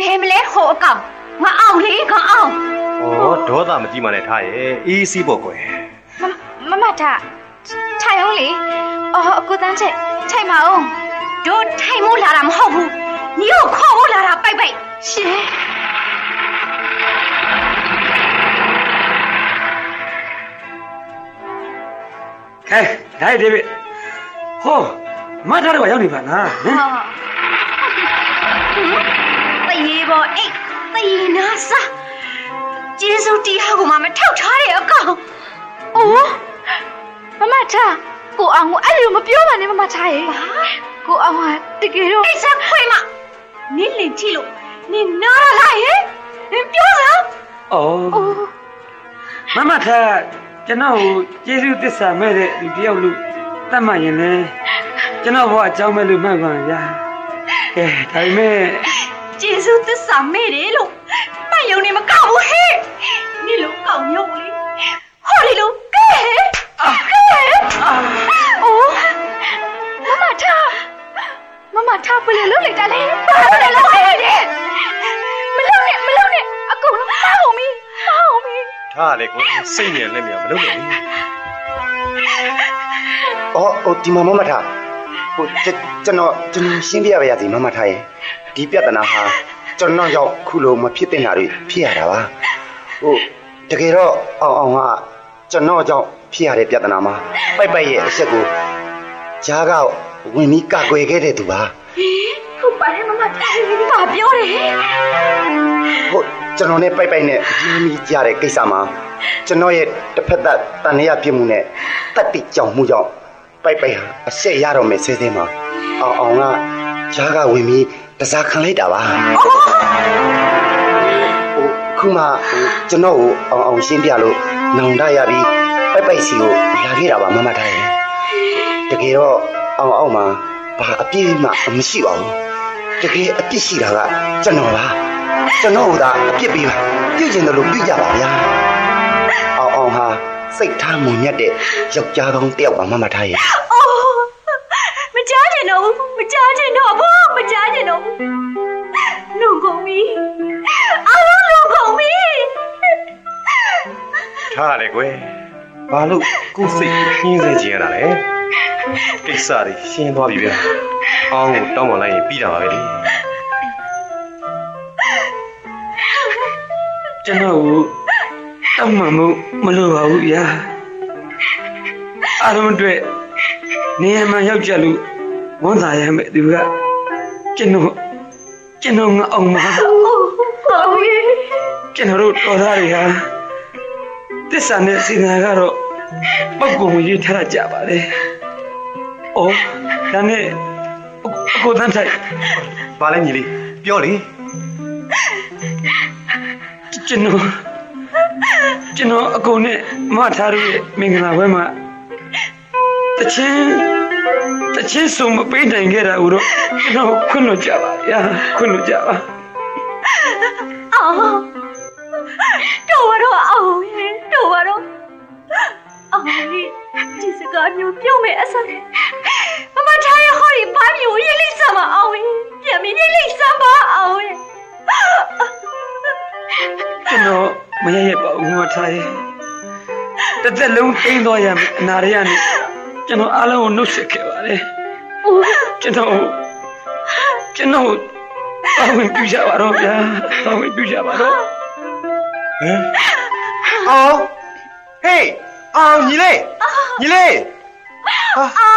ဘယ်မလဲဟိုအကောင်ငါအောင်လေငါအောင်ဩဒေါသမကြည့်မှလည်းထားရဲ့အေးစီးပေါ့ကွယ်မမမထားထိုင်အောင်လေအော်ကိုတန်းထိုက်ထိုင်မအောင်တို့ထိုင်မို့လာတာမဟုတ်ဘူးညီကိုခေါ်ဖို့လာတာပိုက်ပိုက်ရှင်ကဲဒါရဒေးဗစ်ဟောမထားတော့ရောက်နေပါလားဟမ်တရေ ပေါ်အိတ်တရေနာစားကျေးဇူးတရားကိုမှမထောက်ထားတဲ့အကောင်အိုးမမထားကိုအောင်ကိုအဲ့လိုမပြောပါနဲ့မမထားရေကိုအောင်ကတကယ်တော့အိတ်စားခွေမနင်းလင်ကြည့်လို့နင်နားလာရဲ့နင်ပြောစမ်းဩအိုးမမထားကျွန်တော်ကိုကျေးဇူးသစ္စာမဲ့တဲ့လူတယောက်လို့တတ်မှတ်ရင်လေကျွန်တော်ဘဝအကြောင်းမဲ့လို့မှတ်ပါဗျာကဲဒါပေမဲ့ ကျေးဇူးသစ္စာမဲ့တယ်လို့မှတ်ယုံနေမကောက်ဘူးဟဲ့နင်လို့ကောက်ညုံလေဟောလေလို့ကဲဟဲ့ကဲအိုးမမထားမမထားဘယ်လိုလုပ်လိုက်တာလဲဘာလို့လဲလုပ်လိုက်တယ်မလုပ်နဲ့မလုပ်နဲ့အကုန်လုံးမှားအောင်မီးမှားအောင်မီးထားလေကွယ်စိတ်ညံလက်မြောင်မလုပ်နဲ့လေအော်ဟိုဒီမှာမမထားဟိုကျွန်ကျွန်တော်ကျွန်တော်ရှင်းပြရပါရစေမမထားရဲ့ ဒီပြဿနာဟာကျွန်တော်ရောက်ခုလိုမဖြစ်တဲ့နာတွေဖြစ်ရတာပါဟိုတကယ်တော့အောင်အောင်ကကျွန်တော်ကြောင့်ဖြစ်ရတဲ့ပြဿနာမှာပိုက်ပိုက်ရဲ့အချက်ကိုဂျားကဝင်ပြီးကကွယ်ခဲ့တဲ့သူပါဟုတ်ပါတယ်မမထားဘာပြောတယ်ဟုတ်ကျွန်တော်နဲ့ပိုက်ပိုက်နဲ့ဒီမီကြတဲ့ကိစ္စမှာကျွန်တော်ရဲ့တစ်ဖက်သက်တန်ရပြစ်မှုနဲ့တတ်တိကြောင်မှုကြောင့်ပိုက်ပိုက်ဟာအဆက်ရတော့မယ်ဆဲဆဲမှာအောင်အောင်ကဂျားကဝင်ပြီး တစားခံလိုက်တာပါဟိုခုမှဟိုကျွန်တော်ကိုအောင်အောင်ရှင်းပြလို့နောင်တရပြီးပိုက်ပိုက်စီကိုလာခဲ့တာပါမမထားရဲ့တကယ်တော့အောင်အောင်မှာဘာအပြည့်မှမရှိပါဘူးတကယ်အပြစ်ရှိတာကကျွန်တော်ပါကျွန်တော်ကသာအပြစ်ပေးပါပြုကျင်တယ်လို့ပြုကြပါဗျာအောင်အောင်ဟာစိတ်ထားမွန်မြတ်တဲ့ယောက်ျားကောင်းတစ်ယောက်ပါမမထားရဲ့အိုးမကြားချင်တော့ ဘူးမကြားချင်တော့ဘူးမကြားချင်တော့ဘူးလုံကုန်ပြီအားလုံးလုံကုန်ပြီထားလေကွယ်ဘာလို့ကိုယ်စိတ်ရှင်းစေချင်ရတာလဲကိစ္စတွေရှင်းသွားပြီဗျာအောင်းကိုတောင်းပန်လိုက်ရင်ပြီးတာပါပဲလေကျွန်တော်ကိုတောက်မှန်မှုမလိုပါဘူးဗျာအားလုံးအတွက်နေရာမှာရောက်ကြလို့ ဝန်သာရမယ်သူကကျွန်တော်ကျွန်တော်ငါအောင်မှာဟုတ်ပြီကျွန်တော်တို့တော်သားတွေဟာတစ္ဆာနဲ့စေနာကတော့ပောက်ကုန်ရေးထားကြပါလေ။အော်ဒါနဲ့အကိုတန်းထိုက်ဘာလဲညီလေးပြောလေကျွန်တော်ကျွန်တော်အကိုနဲ့မထားရရဲ့မင်္ဂလာပွဲမှာ တချင်းတချင်းစုံမပေးနိုင်ခဲ့တာကိုတော့ကျွန်တော်ခွင့်လွှတ်ကြပါဗျာခွင့်လွှတ်ကြပါအောင်တော်ပါတော့အောင်ရင်တော်ပါတော့အောင်ရင်ဒီစကားမျိုးပြောမယ်အစနဲ့မမထားရဟောဒီဘာမျိုးရေးလိုက်စမ်းမအောင်ရင်ပြန်ပြီးရေးလိုက်စမ်းပါအောင်ရင်ကျွန်တော်မရရပါဘူးမထားရဲ့တစ်သက်လုံးသိမ်းသွားရမယ်အနာရရနေ ကျွန်တော်အားလုံးကိုနှုတ်ဆက်ခဲ့ပါတယ်ကျွန်တော်ကျွန်တော်ပါဝင်ပြကြပါတော့ဗျာပါဝင်ပြကြပါတော့ဟမ်အောင်ဟေးအောင်ညီလေးညီလေးအာ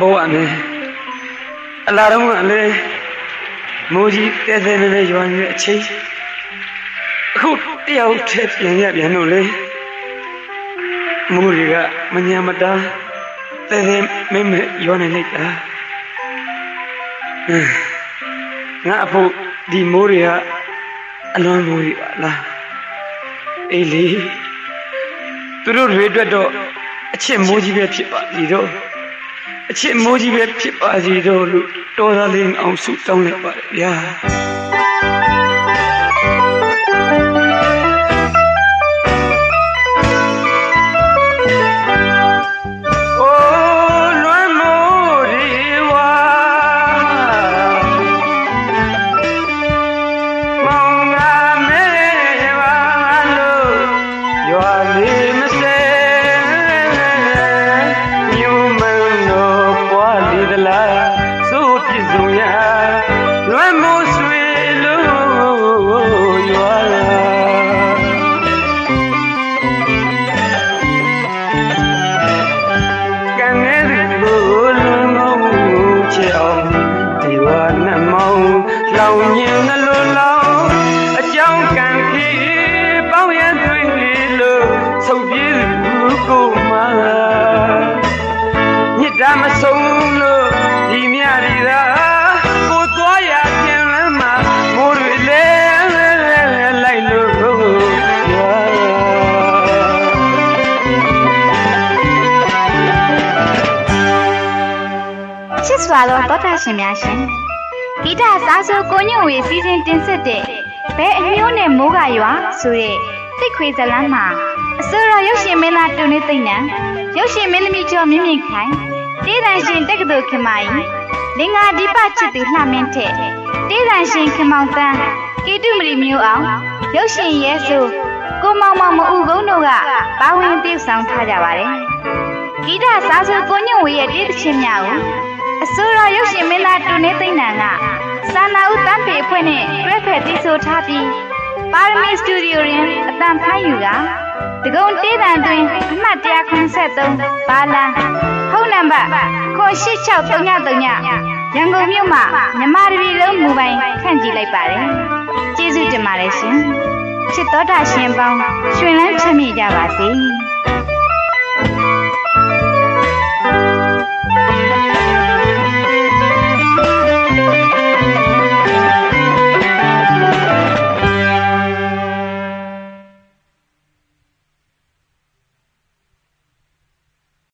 ဘဝနဲ့အလားတော့ကလည်းမိုးကြီးတဲတဲနဲ့ရွာနေတဲ့အချိန်အခုတယောက်ထည့်ပြန်ရပြန်လို့လေမိုးတွေကမညာမတာတဲတဲမဲမဲရွာနေလိုက်တာဟမ်ငါအဖို့ဒီမိုးတွေကအလွန်မိုးတွေပါလားအေးလေသူတို့တွေအတွက်တော့အချစ်မိုးကြီးပဲဖြစ်ပါစီတော့ အချစ်မိုးကြီးပဲဖြစ်ပါစီတော့လို့တော်သားလေးအောင်ဆုတောင်းလိုက်ပါတယ်ဗျာ ချစ်စွာသောတောတာရှင်များရှင်ဂီတစားဆိုကိုညွန့်ဝေစီစဉ်တင်ဆက်တဲ့ဘဲအမျိုးနဲ့မိုးကရွာဆိုတဲ့စိတ်ခွေဇလန်းမှာအစိုးရရုပ်ရှင်မင်းသားတုန်နေသိမ့်နံရုပ်ရှင်မင်းသမီးကျော်မြင့်မြင့်ခိုင်တေးတန်ရှင်တက္ကသိုလ်ခင်မကြီးလင်္ကာဒီပချစ်သူလှမင်းထက်တေးတန်ရှင်ခင်မောင်တန်းကေတုမရီမျိုးအောင်ရုပ်ရှင်ရဲဆိုကိုမောင်မောင်မအူကုန်းတို့ကပါဝင်တည်ဆောင်ထားကြပါတယ်ဂီတစားဆိုကိုညွန့်ဝေရဲ့တေးသချင်းများကို အစိုးရရုပ်ရှင်မင်းသားတူနေသိမ့်နံကစာနာဦးတန်းပေအဖွဲ့နဲ့တွဲဖက်တည်ဆိုထားပြီးပါရမီစတူဒီယိုတွင်အတန်ဖိုင်းယူကတကုံတေးတန်တွင်အမှတ်183ဘာလန်ဖုန်းနံပါတ်8633ရန်ကုန်မြို့မှာမြမတပီလုံးမူပိုင်ခန့်ကြည့်လိုက်ပါတယ်ကျေးဇူးတင်ပါတယ်ရှင်ချစ်တော်တာရှင်ပေါင်းရှင်လန်းချမ်းမြေ့ကြပါစေ